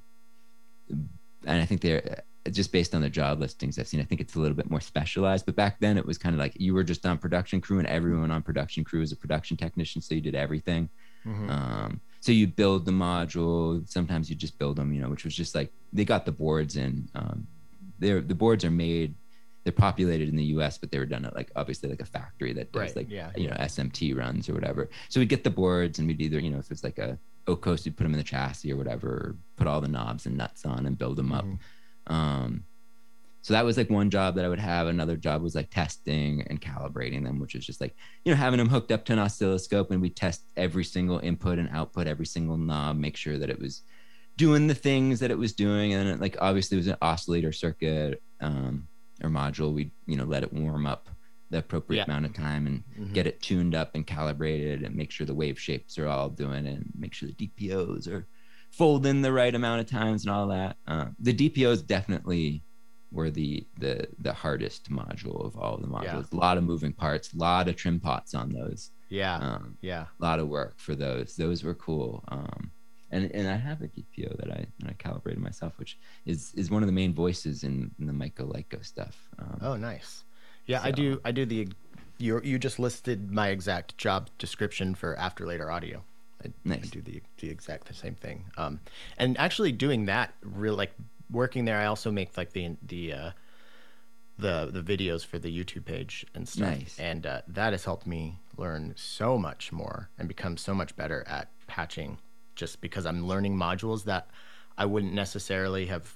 and I think they're just based on the job listings I've seen. I think it's a little bit more specialized. But back then, it was kind of like you were just on production crew, and everyone on production crew was a production technician, so you did everything. Mhm. Um, so you build the module. Sometimes you just build them, you know, which was just like they got the boards in. Um, they're the boards are made. They're populated in the U.S., but they were done at like obviously like a factory that does Right, like yeah, you know SMT runs or whatever. So we'd get the boards and we'd either you know if it's like a 0-Coast, put them in the chassis or whatever, put all the knobs and nuts on and build them up. Mhm. Um, so that was like one job that I would have. Another job was like testing and calibrating them, which is just like, you know, having them hooked up to an oscilloscope and we test every single input and output, every single knob, make sure that it was doing the things that it was doing. And like, obviously, it was an oscillator circuit um, or module. We, you know, let it warm up the appropriate Yeah. amount of time and Mhm. get it tuned up and calibrated and make sure the wave shapes are all doing it and make sure the DPOs are folding the right amount of times and all that. Uh, the DPOs definitely were the the the hardest module of all the Yeah. modules. A lot of moving parts, a lot of trim pots on those. Yeah. Um, yeah. a lot of work for those. Those were cool. Um, and and I have a DPO that I that I calibrated myself, which is is one of the main voices in, in the Myco Lyco stuff. Um, Oh, nice. Yeah, I do. I do the. You you just listed my exact job description for After Later Audio. I, I do the the exact same thing. Um, and actually doing that, real like working there, I also make like the the uh, the the videos for the YouTube page and stuff. Nice. And uh, that has helped me learn so much more and become so much better at patching, just because I'm learning modules that I wouldn't necessarily have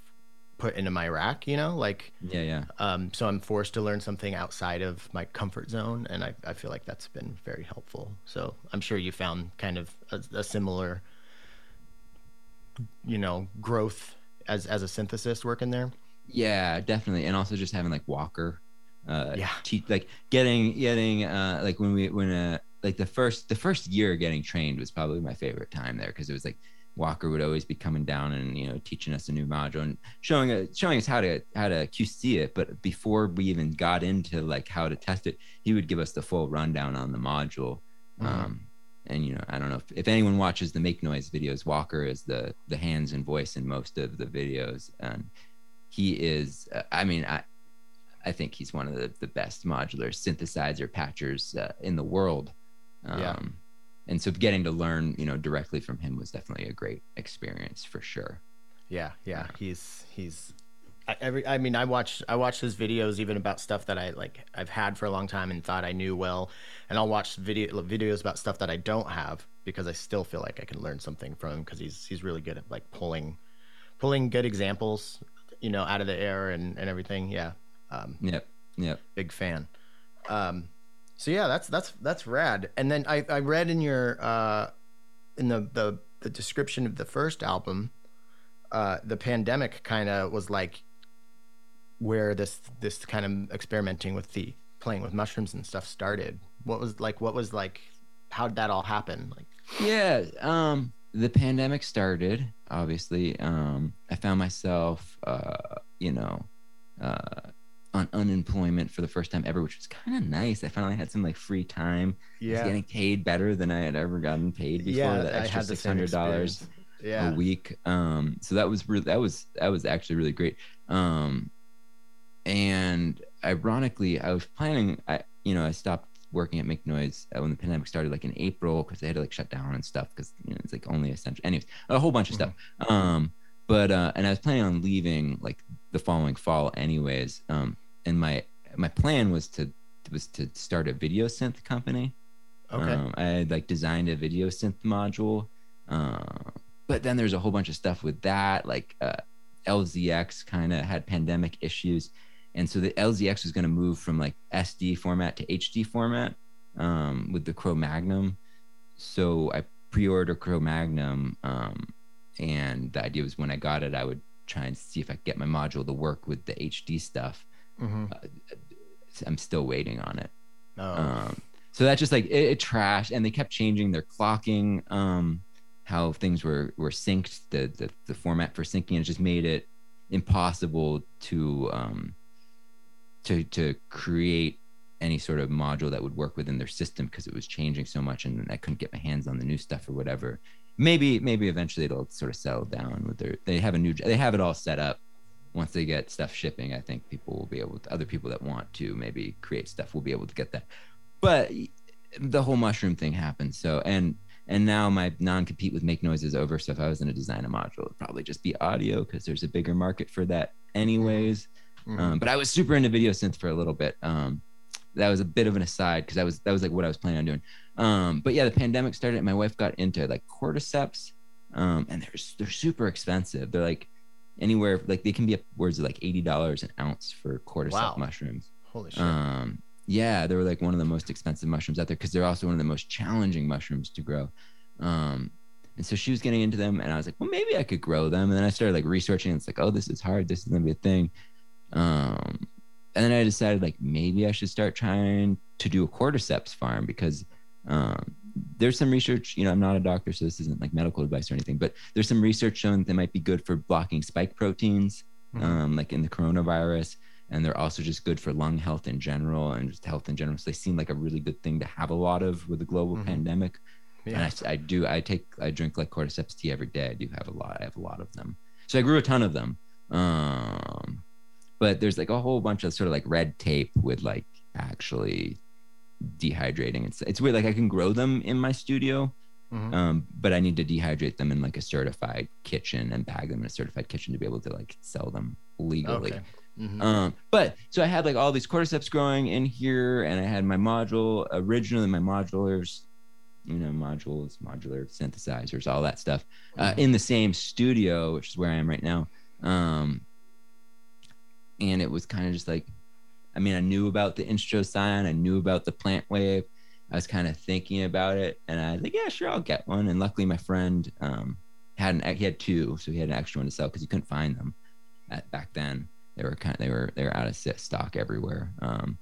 put into my rack. You know, like yeah, yeah. um, so I'm forced to learn something outside of my comfort zone, and I, I feel like that's been very helpful. So I'm sure you found kind of a, a similar, you know, growth as as a synthesist working there. Yeah, definitely. And also just having like Walker, uh, Yeah. teach like getting getting uh like when we when uh like the first the first year getting trained was probably my favorite time there because it was like Walker would always be coming down and you know teaching us a new module and showing us showing us how to how to QC it. But before we even got into like how to test it, he would give us the full rundown on the module. Mhm. Um, and you know, I don't know if, if anyone watches the Make Noise videos. Walker is the the hands and voice in most of the videos, and he is. Uh, I mean, I I think he's one of the, the best modular synthesizer patchers uh, in the world. Um, Yeah. And so getting to learn, you know, directly from him was definitely a great experience for sure. Yeah, yeah, he's he's. I, every I mean, I watch I watch his videos even about stuff that I like I've had for a long time and thought I knew well, and I'll watch video videos about stuff that I don't have because I still feel like I can learn something from him because he's he's really good at like pulling, pulling good examples, you know, out of the air and and everything. Yeah, um, Yep. Yep. big fan. Um, so yeah, that's that's that's rad. And then I I read in your uh, in the the the description of the first album, uh, the pandemic kind of was like where this this kind of experimenting with the playing with mushrooms and stuff started. What was like what was like how did that all happen? Like Yeah. Um, the pandemic started, obviously. Um, I found myself, uh, you know, uh, on unemployment for the first time ever, which was kind of nice. I finally had some like free time. Was getting paid better than I had ever gotten paid before. yeah, that I extra six hundred dollars. Yeah. a week. Um, so that was really that was that was actually really great. Um, and ironically, I was planning. I you know I stopped working at Make Noise uh, when the pandemic started, like in April, because they had to like shut down and stuff because you know it's like only essential. Anyways, a whole bunch of stuff. Um, but uh, and I was planning on leaving like the following fall, anyways. Um, and my my plan was to was to start a video synth company. Okay. Um, I had like designed a video synth module. Uh, but then there's a whole bunch of stuff with that. Like uh, LZX kind of had pandemic issues. And so the LZX was going to move from like SD format to HD format um, with the Chromagnon. So I pre ordered Chromagnon. Um, and the idea was when I got it, I would try and see if I could get my module to work with the HD stuff. Mhm. I'm still waiting on it. Oh. Um, so that's just like it, it trashed, and they kept changing their clocking, um, how things were were synced, the, the the format for syncing. It just made it impossible to um, to to create any sort of module that would work within their system because it was changing so much, and I couldn't get my hands on the new stuff or whatever. Maybe maybe eventually it'll sort of settle down with their. They have a new. They have it all set up once they get stuff shipping, I think people will be able to, other people that want to maybe create stuff will be able to get that. But the whole mushroom thing happened. So, and, and now my non compete with Make Noise is over. So if I was going to design a module, it'd probably just be audio because there's a bigger market for that, anyways. Mhm. Um, but I was super into video synth for a little bit. Um, that was a bit of an aside because that was that was like what I was planning on doing. Um, but yeah, the pandemic started. And my wife got into like cordyceps, um, and they're they're super expensive. They're like anywhere like they can be upwards of like eighty dollars an ounce for cordyceps Wow. mushrooms. Holy shit. Um, yeah, they were like one of the most expensive mushrooms out there because they're also one of the most challenging mushrooms to grow. Um, and so she was getting into them, and I was like, well, maybe I could grow them. And then I started like researching. And it's like, oh, this is hard. This is gonna be a thing. Um, and then I decided like maybe I should start trying to do a cordyceps farm because um, there's some research. You know, I'm not a doctor, so this isn't like medical advice or anything, but there's some research showing that they might be good for blocking spike proteins Mhm. um, like in the coronavirus. and they're also just good for lung health in general and just health in general. So they seem like a really good thing to have a lot of with a global Mhm. pandemic. Yeah. And I, I do, I take, I drink like cordyceps tea every day. I do have a lot. I have a lot of them. So I grew a ton of them. Um, but there's like a whole bunch of sort of like red tape with like actually dehydrating. It's it's weird. Like I can grow them in my studio, Mhm. um, but I need to dehydrate them in like a certified kitchen and bag them in a certified kitchen to be able to like sell them legally. Okay. Mhm. Um, but so I had like all these cordyceps growing in here, and I had my module originally my modulars, you know, modules, modular synthesizers, all that stuff, uh, Mhm. in the same studio, which is where I am right now. Um, and it was kind of just like, I mean, I knew about the Instruo Scion, I knew about the PlantWave. I was kind of thinking about it, and I was like, yeah, sure, I'll get one. And luckily, my friend um, had an he had two, so he had an extra one to sell because he couldn't find them at, back then they were kind of they were they were out of stock everywhere um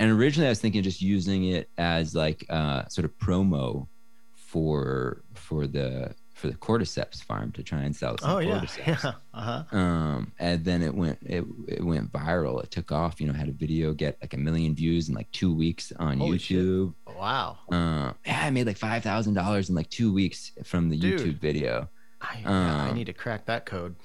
and originally i was thinking of just using it as like uh sort of promo for for the for the cordyceps farm to try and sell some Oh yeah. cordyceps. Yeah. Uh-huh. um and then it went it, it went viral it took off you know had a video get like a million views in like two weeks on Holy shit. youtube Wow. uh, yeah i made like five thousand dollars in like two weeks from the Dude. youtube video I, yeah, I Um, need to crack that code.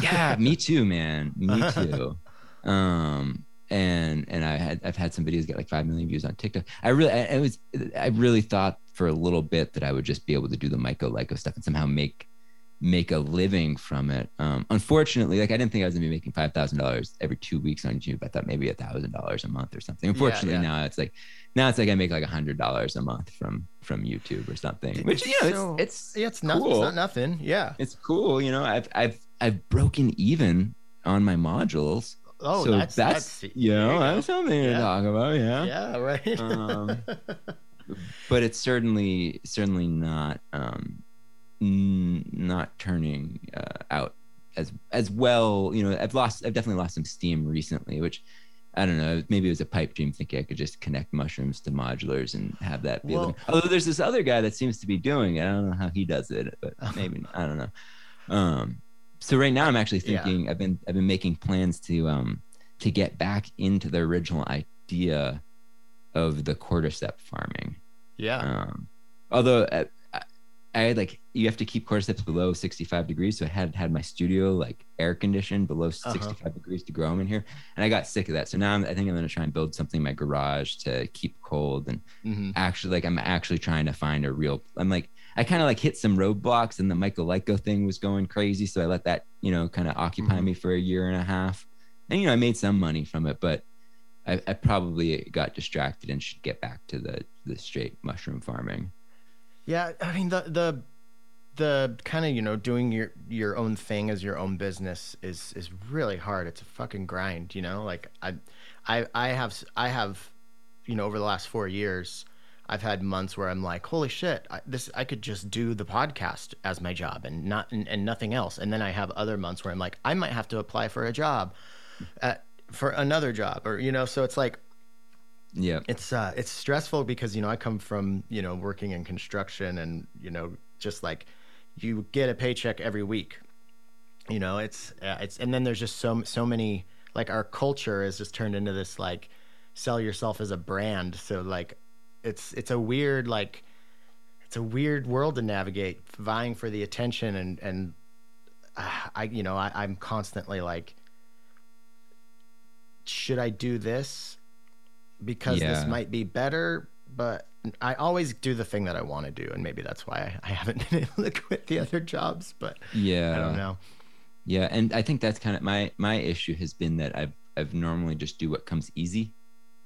yeah me too man me too um and and i had i've had some videos get like 5 million views on tiktok i really i, I was i really thought for a little bit that i would just be able to do the MycoLyco stuff and somehow make make a living from it um unfortunately like i didn't think i was gonna be making five thousand dollars every two weeks on youtube i thought maybe a thousand dollars a month or something unfortunately yeah. now it's like now it's like i make like a hundred dollars a month from from youtube or something which you know so- it's it's Yeah, it's not, it's not nothing. Yeah. it's cool you know i've i've i've broken even on my modules Oh, so that's that's, that's you know that's something Yeah. to talk about yeah, yeah, right. Um, but it's certainly certainly not um n- not turning uh, out as as well you know i've lost i've definitely lost some steam recently which I don't know. Maybe it was a pipe dream thinking I could just connect mushrooms to modulars and have that be. Well- Although there's this other guy that seems to be doing it. I don't know how he does it, but maybe I don't know. Um, so right now I'm actually Yeah. thinking I've been I've been making plans to um to get back into the original idea of the cordyceps farming. yeah. Um, although I, I, I had like you have to keep cordyceps below 65 degrees, so I had had my studio like air conditioned below Uh-huh. 65 degrees to grow them in here, and I got sick of that. So now I'm, I think I'm going to try and build something in my garage to keep cold and hmm actually like I'm actually trying to find a real. I'm like I kind of like hit some roadblocks, and the MycoLyco thing was going crazy, so I let that you know kind of occupy Mhm. me for a year and a half, and you know I made some money from it, but. I, I probably got distracted and should get back to the the straight mushroom farming. Yeah, I mean the the the kind of you know doing your your own thing as your own business is is really hard. It's a fucking grind, you know. Like I I I have i have you know over the last four years. I've had months where I'm like, holy shit, I, this I could just do the podcast as my job and not and, and nothing else. And then I have other months where I'm like, I might have to apply for a job, at, for another job, or you know. So it's like Yeah. it's uh it's stressful because you know I come from you know working in construction and you know just like you get a paycheck every week you know it's uh, it's and then there's just so so many like our culture is just turned into this like sell yourself as a brand so like it's it's a weird like it's a weird world to navigate vying for the attention and and uh, I you know I, I'm constantly like should I do this because this might be better but I always do the thing that I want to do and maybe that's why I, I haven't been able to quit the other jobs but Yeah. I don't know Yeah, and I think that's kind of my my issue has been that I've I've normally just do what comes easy.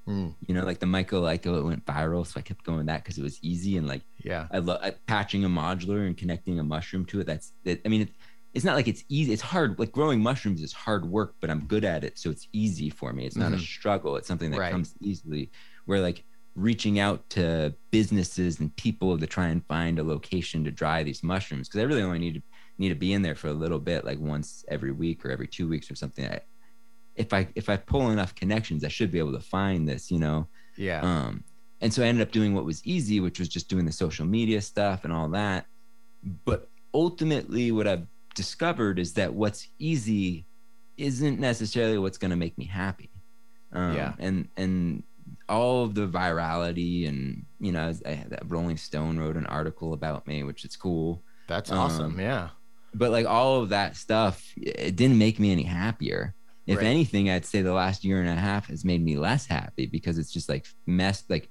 Mm, You know, like the MycoLyco, it went viral, so I kept going with that because it was easy and like yeah I love patching a modular and connecting a mushroom to it. That's that. I mean, it, it's not like it's easy. It's hard. Like growing mushrooms is hard work, but I'm good at it, so it's easy for me. It's not a Mhm. struggle. It's something that Right. comes easily. Where like reaching out to businesses and people to try and find a location to dry these mushrooms because I really only need to need to be in there for a little bit, like once every week or every two weeks or something. I, if I if I pull enough connections, I should be able to find this. You know. yeah Um, and so I ended up doing what was easy, which was just doing the social media stuff and all that. But ultimately, what I've discovered is that what's easy isn't necessarily what's going to make me happy. Um, Yeah. And and all of the virality and you know, I had that Rolling Stone wrote an article about me, which is cool. That's awesome. Um, yeah. But like all of that stuff, it didn't make me any happier. If Right. anything, I'd say the last year and a half has made me less happy because it's just like messed like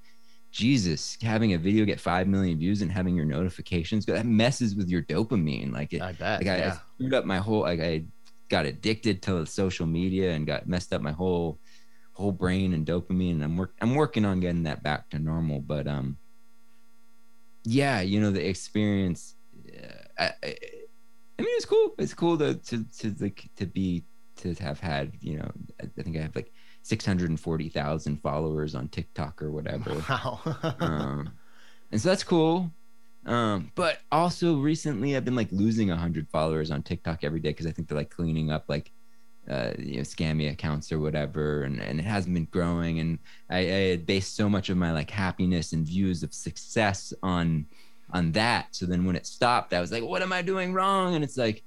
Jesus, having a video get five million views and having your notifications go that messes with your dopamine. Like it I bet. like I, I yeah. screwed up my whole like I got addicted to social media and got messed up my whole whole brain and dopamine and I'm work I'm working on getting that back to normal but um yeah you know the experience uh, I, I I mean it's cool it's cool to to to like to be have had you know I think I have like 640,000 followers on TikTok or whatever Wow. um, and so that's cool. Um, but also recently I've been like losing hundred followers on TikTok every day because I think they're like cleaning up like uh, you know scammy accounts or whatever, and, and it hasn't been growing. And I, I had based so much of my like happiness and views of success on on that. So then when it stopped, I was like, what am I doing wrong? And it's like,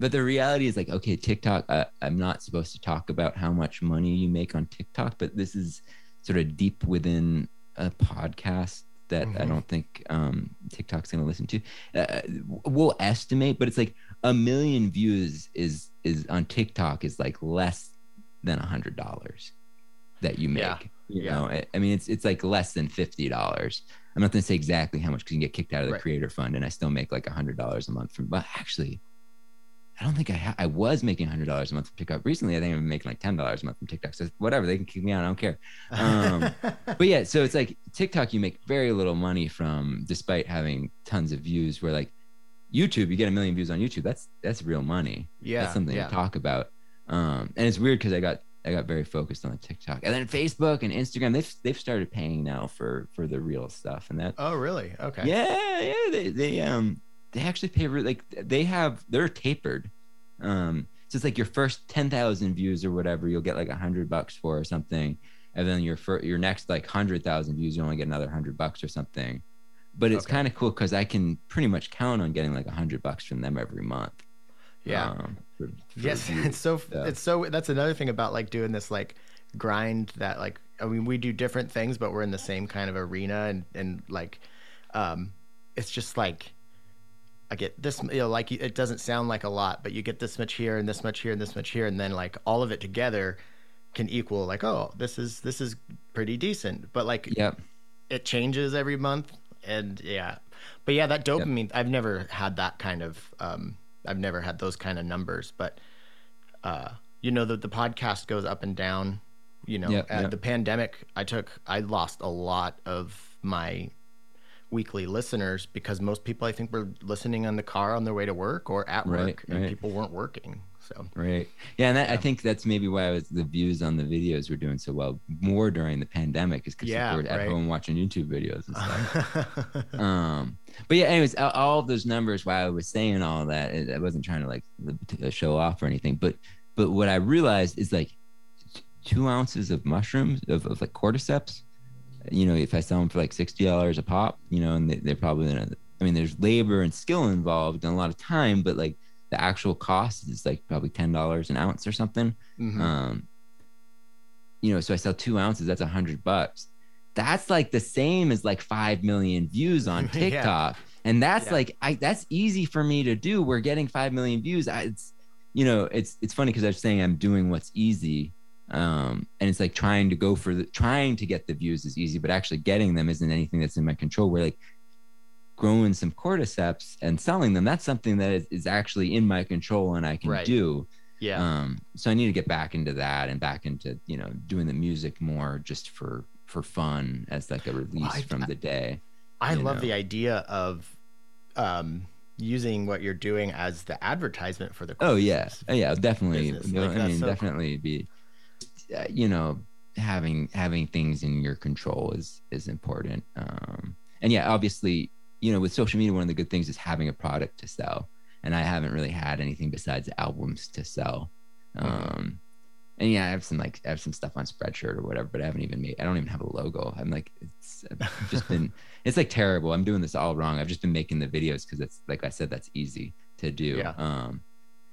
but the reality is like, okay, TikTok. Uh, I'm not supposed to talk about how much money you make on TikTok, but this is sort of deep within a podcast that I Mhm. don't think um, TikTok's going to listen to. Uh, we'll estimate, but it's like a million views is is on TikTok is like less than a hundred dollars that you make. Yeah. You Yeah. know, I, I mean, it's it's like less than fifty dollars. I'm not going to say exactly how much because you can get kicked out of the Right. creator fund, and I still make like a hundred dollars a month from. But actually, I don't think I ha- I was making hundred dollars a month from TikTok recently. I think I'm making like ten dollars a month from TikTok. So whatever, they can kick me out. I don't care. um, But yeah, so it's like TikTok, you make very little money from, despite having tons of views. Where like YouTube, you get a million views on YouTube. That's that's real money. yeah. that's something yeah. to talk about. Um, and it's weird because I got I got very focused on the TikTok, and then Facebook and Instagram. They've they've started paying now for for the real stuff, and that Oh, really? Okay. yeah, yeah, they they um they actually pay like they have they're tapered. Um, so it's like your first ten thousand views or whatever, you'll get like a hundred bucks for or something, and then your your next like hundred thousand views, you only get another hundred bucks or something. But it's Okay. kind of cool because I can pretty much count on getting like a hundred bucks from them every month. Yeah. Um, for- for yes views. it's so Yeah. it's so that's another thing about like doing this like grind that like i mean we do different things but we're in the same kind of arena and and like um it's just like i get this you know like it doesn't sound like a lot but you get this much here and this much here and this much here and then like all of it together can equal like oh this is this is pretty decent. But like yeah, it changes every month and yeah. But yeah that dopamine i've never had that kind of um i've never had those kind of numbers but uh you know the, the podcast goes up and down you know Yep, yep. the pandemic i took i lost a lot of my weekly listeners because most people i think were listening on the car on their way to work or at Right, work and right. people weren't working so Right. Yeah, and that, I think that's maybe why was the views on the videos were doing so well more during the pandemic is because Yeah, people were at right. home watching YouTube videos and stuff. um, but yeah, anyways, all, of those numbers. While I was saying all that, I I wasn't trying to like show off or anything. But but what I realized is like two ounces of mushrooms of, of like cordyceps. You know, if I sell them for like sixty dollars a pop, you know, and they, they're probably gonna. I mean, there's labor and skill involved and a lot of time, but like the actual cost is like probably ten dollars an ounce or something. Mhm. Um, you know, so I sell two ounces, that's a hundred bucks. That's like the same as like five million views on Yeah. TikTok. And that's Yeah. like I that's easy for me to do. We're getting five million views. I, it's you know, it's it's funny because I'm saying I'm doing what's easy. Um, and it's like trying to go for the trying to get the views is easy, but actually getting them isn't anything that's in my control. Where like growing some cordyceps and selling them, that's something that is, is actually in my control and I can Right. do. yeah Um, so I need to get back into that and back into you know doing the music more just for for fun as like a release I- from the day. I love know. the idea of um, using what you're doing as the advertisement for the. Oh yeah, oh, yeah, definitely. You know, Like, I mean, so cool. definitely be, uh, you know, having having things in your control is is important. Um, and yeah, obviously, you know, with social media, one of the good things is having a product to sell. And I haven't really had anything besides albums to sell. Mhm. Um, and yeah, I have some like I have some stuff on Spreadshirt or whatever, but I haven't even made. I don't even have a logo. I'm like, it's I've just been. it's like terrible. I'm doing this all wrong. I've just been making the videos because it's like I said, that's easy to do. Yeah. Um,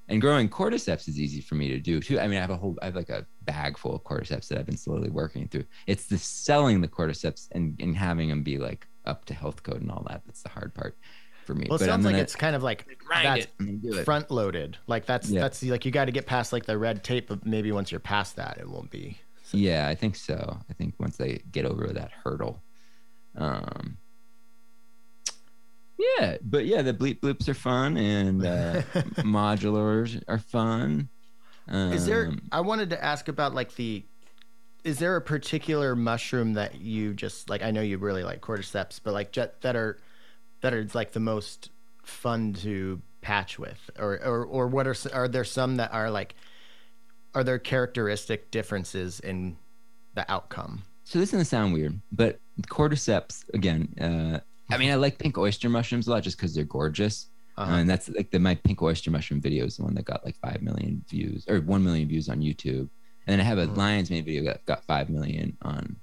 and growing cordyceps is easy for me to do too. I mean, I have a whole, I have like a bag full of cordyceps that I've been slowly working through. It's the selling the cordyceps and, and having them be like up to health code and all that. That's the hard part for me. Well, it But I'm sounds like gonna it's kind of like that's it and do it. front loaded. Like that's Yeah. that's like you got to get past like the red tape, but maybe once you're past that, it won't be. Yeah, I think so. I think once they get over that hurdle. Um Yeah, but yeah, the bleep bloops are fun and uh modulars are fun. Um, Is there? I wanted to ask about like the. Is there a particular mushroom that you just like? I know you really like cordyceps, but like jet that are that are like the most fun to patch with, or or or what are are there some that are like? Are there characteristic differences in the outcome? so this is gonna sound weird, but cordyceps again, uh I mean I like pink oyster mushrooms a lot just because they're gorgeous. Uh-huh. and that's like the my pink oyster mushroom video is the one that got like five million views or one million views on YouTube. And then I have a Mhm. lion's mane video that got five million on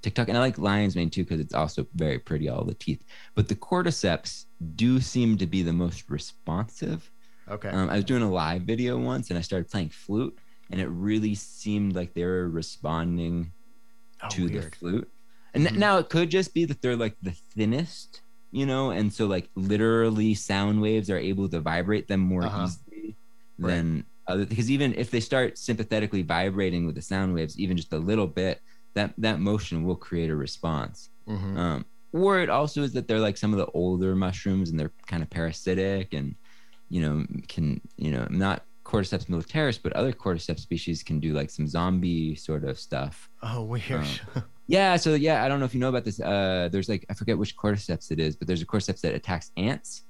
TikTok. And I like lion's mane too because it's also very pretty, all the teeth. But the cordyceps do seem to be the most responsive. okay. Um, I was doing a live video once and I started playing flute, and it really seemed like they were responding oh, to the flute. And Mhm. now it could just be that they're like the thinnest, you know, and so like literally sound waves are able to vibrate them more Uh-huh. easily Right. than other because even if they start sympathetically vibrating with the sound waves, even just a little bit, that that motion will create a response. Mhm. Um, or it also is that they're like some of the older mushrooms and they're kind of parasitic and you know can you know not cordyceps militaris but other cordyceps species can do like some zombie sort of stuff Oh, weird. yeah, so yeah, I don't know if you know about this. Uh, there's like I forget which cordyceps it is, but there's a cordyceps that attacks ants,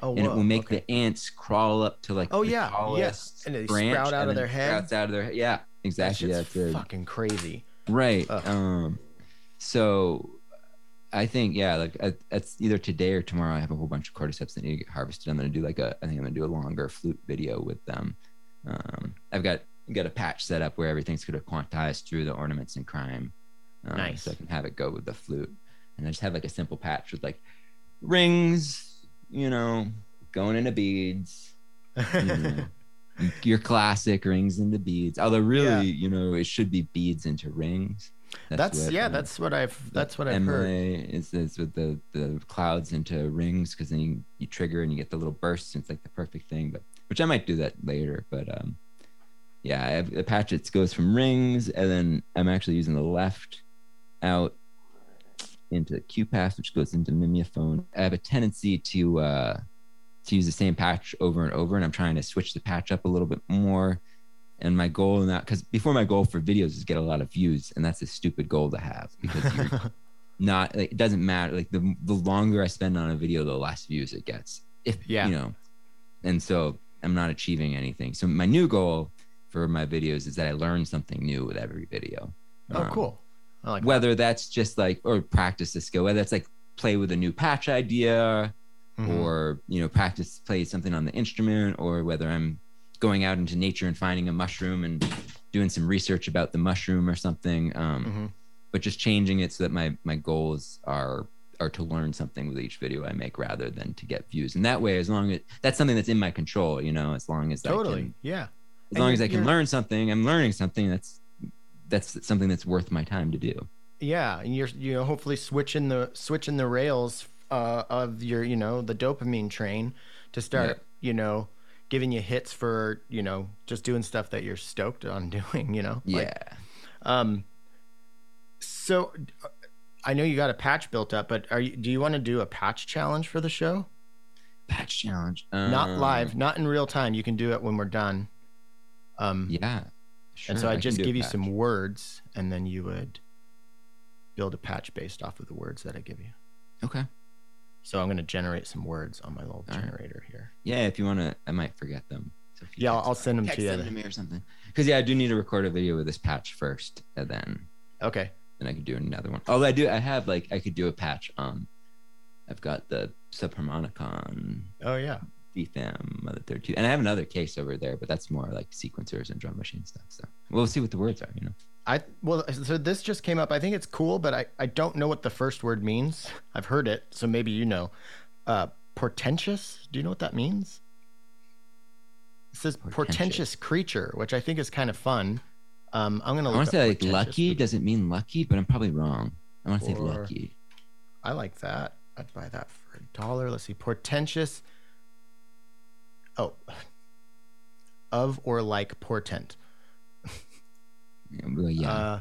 oh, and it will make okay. the ants crawl up to like Oh, the yeah, tallest yes. And they branch, sprout out of their head? Sprouts out of their yeah, exactly. That's fucking crazy. Right. Ugh. Um, so I think yeah, like that's either today or tomorrow. I have a whole bunch of cordyceps that need to get harvested. I'm gonna do like a I think I'm gonna do a longer flute video with them. Um, I've got got a patch set up where everything's gonna quantize through the ornaments and crime. Um, Nice. So I can have it go with the flute, and I just have like a simple patch with like rings, you know, going into beads. Mhm. Your classic rings into beads. Although really, Yeah. you know, it should be beads into rings. That's, what, yeah, uh, that's what I've that's what I've heard. MLA is, is with the the clouds into rings because then you, you trigger and you get the little bursts. And it's like the perfect thing. But which I might do that later. But um, yeah, I have the patchets goes from rings, and then I'm actually using the left out into QPAS, which goes into Mimeophon. I have a tendency to uh, to use the same patch over and over, and I'm trying to switch the patch up a little bit more. And my goal in that, because before my goal for videos is get a lot of views, and that's a stupid goal to have because you're not like, it doesn't matter. Like the the longer I spend on a video, the less views it gets. If Yeah. you know, and so I'm not achieving anything. So my new goal for my videos is that I learn something new with every video. oh, Um, cool. Like that. Whether that's just like or practice a skill, whether that's like play with a new patch idea, Mhm. or you know practice play something on the instrument or whether i'm going out into nature and finding a mushroom and doing some research about the mushroom or something um, Mhm. but just changing it so that my my goals are are to learn something with each video i make rather than to get views and that way as long as that's something that's in my control you know as long as I totally. can, Yeah. as And long as i can learn something i'm learning something that's that's something that's worth my time to do Yeah, and you're you know hopefully switching the switching the rails uh, of your you know the dopamine train to start you know giving you hits for you know just doing stuff that you're stoked on doing. You know. yeah Like, um. So, I know you got a patch built up, but are you? Do you want to do a patch challenge for the show? patch challenge not Um, live, not in real time. You can do it when we're done. Um. yeah sure, and so I I just give you some words, and then you would build a patch based off of the words that I give you. okay So I'm going to generate some words on my little All right. generator here. Yeah, if you want to, I might forget them. So you Yeah, I'll send them to them to me or something. Because yeah, I do need to record a video with this patch first, and then Okay. then I could do another one. Although I do, I have like I could do a patch on. I've got the subharmonicon, Oh yeah. DFAM, Mother Third Two, and I have another case over there, but that's more like sequencers and drum machine stuff. So we'll see what the words are. You know. I well, so this just came up. I think it's cool, but I I don't know what the first word means. I've heard it, so maybe you know. Uh, portentous. Do you know what that means? says Portentous. portentous creature, which I think is kind of fun. Um, I'm gonna. I want to say like lucky but doesn't mean lucky, but I'm probably wrong. I want to say lucky. I like that. I'd buy that for a dollar. Let's see, portentous. Oh, of or like portent. Yeah, well, yeah. Uh,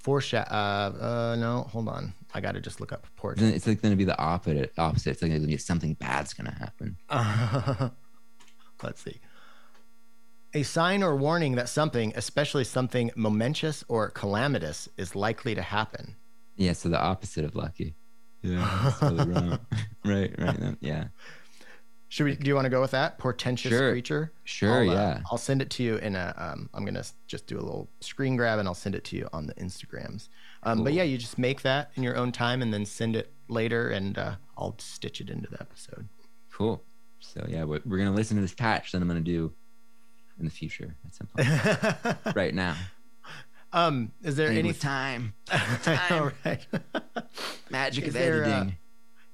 foreshadow. Uh, uh, no, hold on. I gotta just look up Then portent. it's like going to be the opposite. Opposite. It's like gonna be something bad's going to happen. Let's see. A sign or warning that something, especially something momentous or calamitous, is likely to happen. Yeah. So the opposite of lucky. Yeah. that's totally wrong. right. Right. then, Yeah. Should we? Do you want to go with that portentous Sure. creature? Sure. I'll, uh, yeah. I'll send it to you in a. Um, I'm gonna just do a little screen grab and I'll send it to you on the Instagrams. Um, But yeah, you just make that in your own time and then send it later, and uh, I'll stitch it into the episode. Cool. So yeah, we're, we're gonna listen to this patch that I'm gonna do in the future at some point. right now. um, is there Playing any? time? I know, right? Magic Is of there, uh, editing.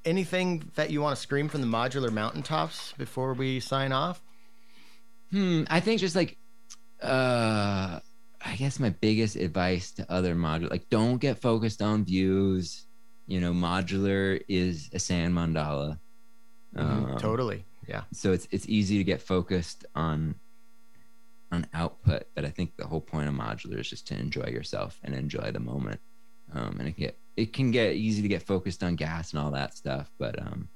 Anything that you want to scream from the modular mountaintops before we sign off? Hmm. I think just like, uh, I guess my biggest advice to other modular, like, don't get focused on views. You know, modular is a sand mandala. Mhm, Um, totally. Yeah. so it's it's easy to get focused on on output but i think the whole point of modular is just to enjoy yourself and enjoy the moment um and it get it can get easy to get focused on gas and all that stuff but um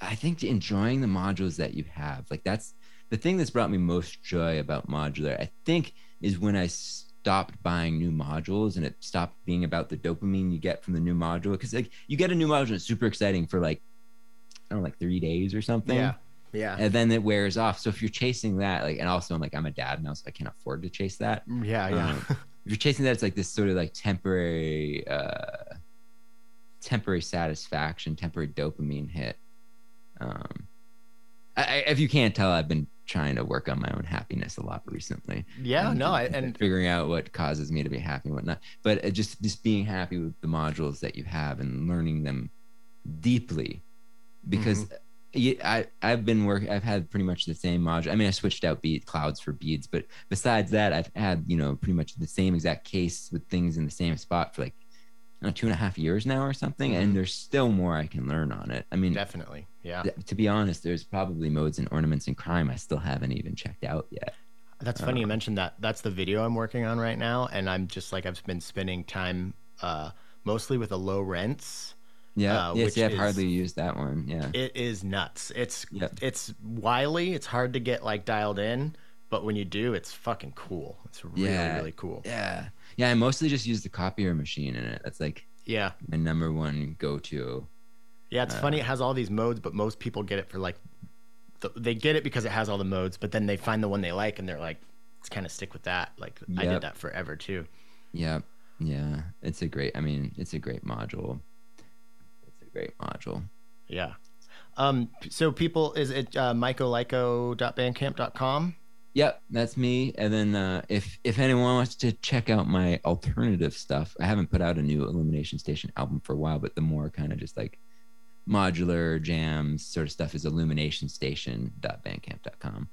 i think enjoying the modules that you have like that's the thing that's brought me most joy about modular i think is when i stopped buying new modules and it stopped being about the dopamine you get from the new module because like you get a new module and it's super exciting for like I don't know, like three days or something. Yeah. Yeah. And then it wears off. So if you're chasing that, like, and also I'm like, I'm a dad now, so I can't afford to chase that. Mm, Yeah. Yeah. Um, if you're chasing that, it's like this sort of like temporary, uh, temporary satisfaction, temporary dopamine hit. Um, I, if you can't tell, I've been trying to work on my own happiness a lot recently. yeah. and No. I, and figuring out what causes me to be happy and whatnot. But uh, just just being happy with the modules that you have and learning them deeply, because Mm-hmm. I I've been work I've had pretty much the same module. I mean, I switched out bead clouds for beads, but besides that, I've had you know pretty much the same exact case with things in the same spot for like. Know, two and a half years now or something, Mhm. and there's still more I can learn on it. I mean, definitely. Yeah. th- to be honest, there's probably modes and ornaments and crime I still haven't even checked out yet. That's funny you Um, mentioned that. That's the video I'm working on right now, and I'm just like I've been spending time uh, mostly with a low rents. Yeah, Uh, yes, which yeah, I've is- hardly used that one. Yeah, It is nuts. It's Yep. it's wily. It's hard to get like dialed in, but when you do, it's fucking cool. It's really Yeah. really cool. yeah, yeah. I mostly just use the copier machine in it. That's like Yeah, my number one go-to. yeah. It's Uh, funny. It has all these modes, but most people get it for like the, they get it because it has all the modes, but then they find the one they like and they're like, let's kind of stick with that. Like I did that forever too. Yep, yeah. It's a great. I mean, it's a great module. It's a great module. Yeah. Um. So people, is it uh, mycolyco.bandcamp.com? Yep, that's me. And then uh, if if anyone wants to check out my alternative stuff, I haven't put out a new Illumination Station album for a while, but the more kind of just like modular jams sort of stuff is illuminationstation.bandcamp.com.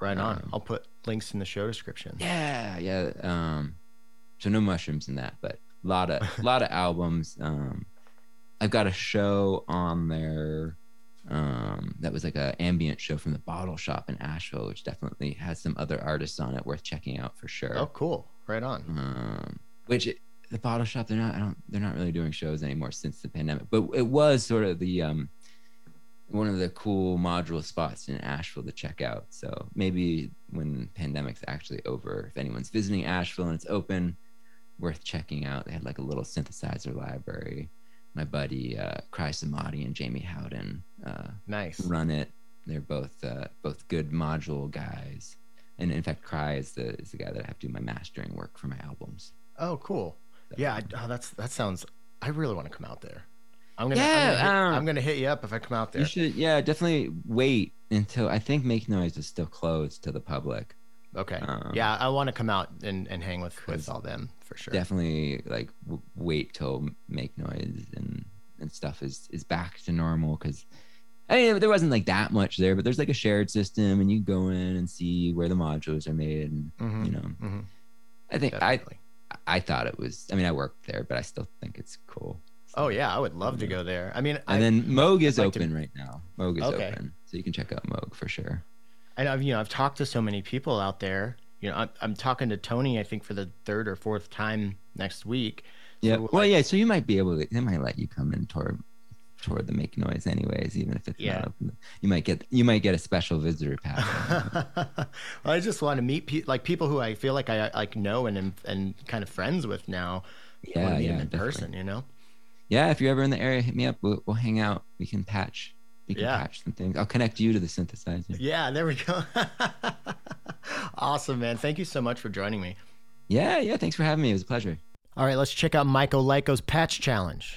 Right on. Um, I'll put links in the show description. Yeah, yeah. Um, so no mushrooms in that, but a lot of a lot of albums. Um, I've got a show on there. Um, that was like a ambient show from the Bottle Shop in Asheville, which definitely has some other artists on it worth checking out for sure. Oh, cool. Right on. Um, which it- the Bottle Shop they're not I don't they're not really doing shows anymore since the pandemic, but it was sort of the um one of the cool module spots in Asheville to check out. So maybe when pandemic's actually over, if anyone's visiting Asheville and it's open, worth checking out. They had like a little synthesizer library. My buddy uh, Cry Samadi and Jamie Howden uh, Nice. run it. They're both uh, both good module guys, and in fact, Cry is the is the guy that I have to do my mastering work for my albums. Oh, cool. So- Yeah, I, oh, that's that sounds. I really want to come out there. I'm gonna. Yeah, I'm, gonna hit, um, I'm gonna hit you up if I come out there. You should, yeah, definitely wait until I think Make Noise is still closed to the public. Okay. Um, yeah, I want to come out and, and hang with with all them for sure. Definitely, like w- wait till Make Noise and and stuff is is back to normal because I mean, there wasn't like that much there, but there's like a shared system, and you go in and see where the modules are made, and Mhm, you know, mhm. I think Definitely. I I thought it was. I mean, I worked there, but I still think it's cool. Oh yeah, I would love to go there. I mean, I, And then Moog is like to- open right now. Moog is Okay. open, so you can check out Moog for sure. and I've you know I've talked to so many people out there. You know, I'm, I'm talking to Tony. I think for the third or fourth time next week. Yeah. So, well, like- yeah. So you might be able to. They might let you come in toward toward the make noise, anyways, even if it's Yeah. not open. You might get you might get a special visitor pass. I just want to meet pe- like people who I feel like I like know and am and kind of friends with now. Yeah, yeah, in definitely. person. You know. Yeah, if you're ever in the area, hit me up. We'll, we'll hang out. We can patch. We can Yeah. patch some things. I'll connect you to the synthesizer. Yeah, there we go. awesome, man. Thank you so much for joining me. Yeah, yeah. Thanks for having me. It was a pleasure. All right, let's check out MycoLyco's patch challenge.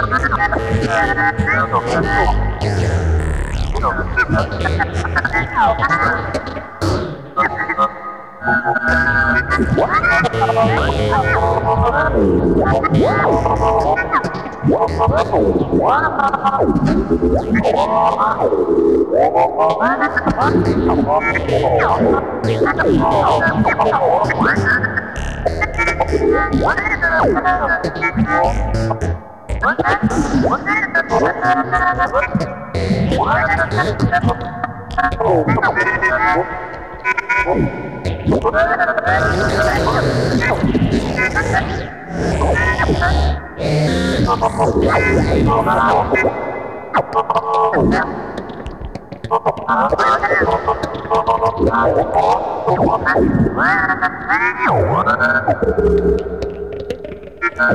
What is it? Wow. All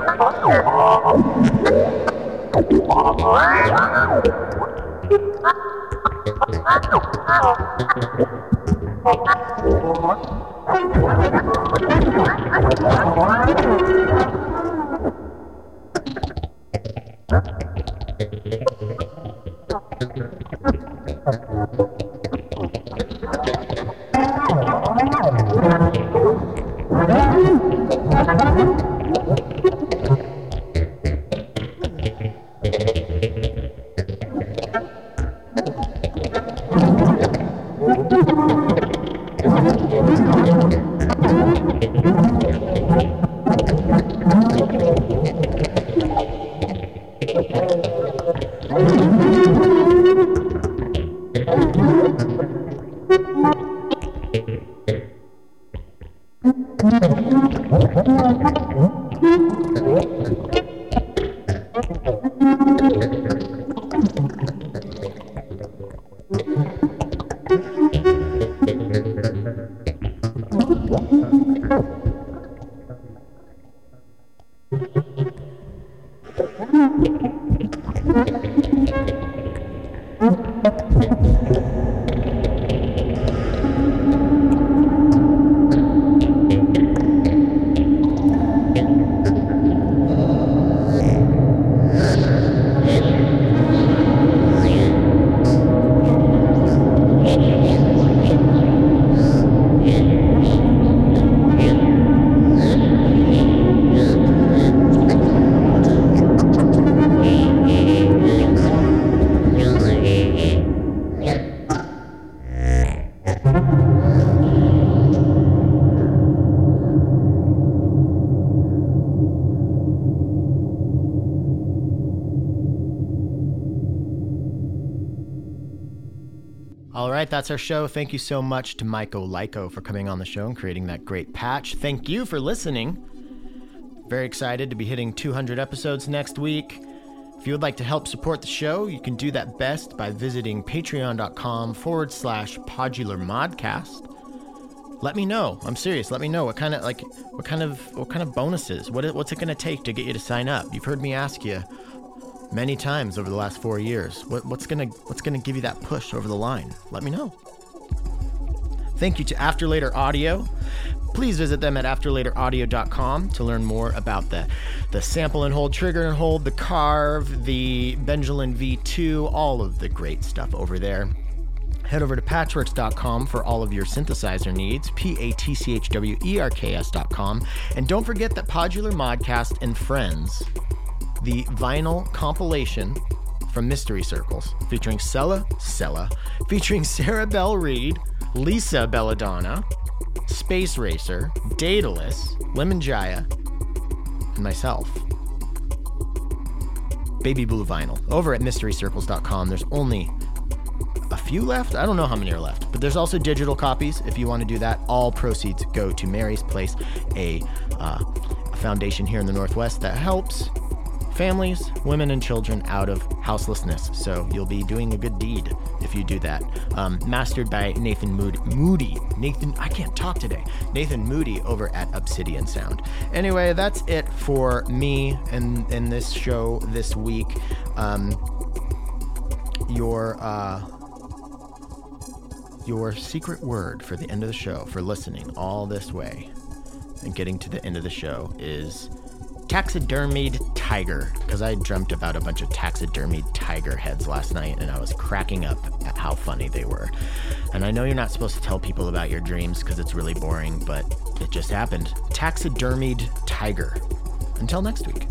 right, that's our show. Thank you so much to MycoLyco for coming on the show and creating that great patch. Thank you for listening. Very excited to be hitting 200 episodes next week. If you would like to help support the show, you can do that best by visiting patreon.com forward slash podular modcast. Let me know. I'm serious. Let me know what kind of like what kind of what kind of bonuses. What what's it going to take to get you to sign up? You've heard me ask you many times over the last four years. What, what's gonna what's gonna give you that push over the line? Let me know. Thank you to After Later Audio. Please visit them at afterlateraudio.com to learn more about the, the sample and hold, trigger and hold, the carve, the Benjolin V2, all of the great stuff over there. Head over to patchwerks.com for all of your synthesizer needs, P A T C H W E R K S.com. And don't forget that Podular Modcast and Friends the vinyl compilation from Mystery Circles, featuring Sella, Sella, featuring Sarah Belle Reid, Lisa Belladonna, Space Racer, Daedalus, Lemon Jaya, and myself. Baby Blue Vinyl. Over at MysteryCircles.com, there's only a few left. I don't know how many are left, but there's also digital copies if you want to do that. All proceeds go to Mary's Place, a, uh, a foundation here in the Northwest that helps families, women, and children out of houselessness. So you'll be doing a good deed if you do that. Um, mastered by Nathan Moody. Moody. Nathan, I can't talk today. Nathan Moody over at Obsidian Sound. Anyway, that's it for me and in this show this week. Um, your uh, your secret word for the end of the show for listening all this way and getting to the end of the show is taxidermied tiger because I dreamt about a bunch of taxidermied tiger heads last night and I was cracking up at how funny they were. And I know you're not supposed to tell people about your dreams because it's really boring, but it just happened. Taxidermied tiger. Until next week.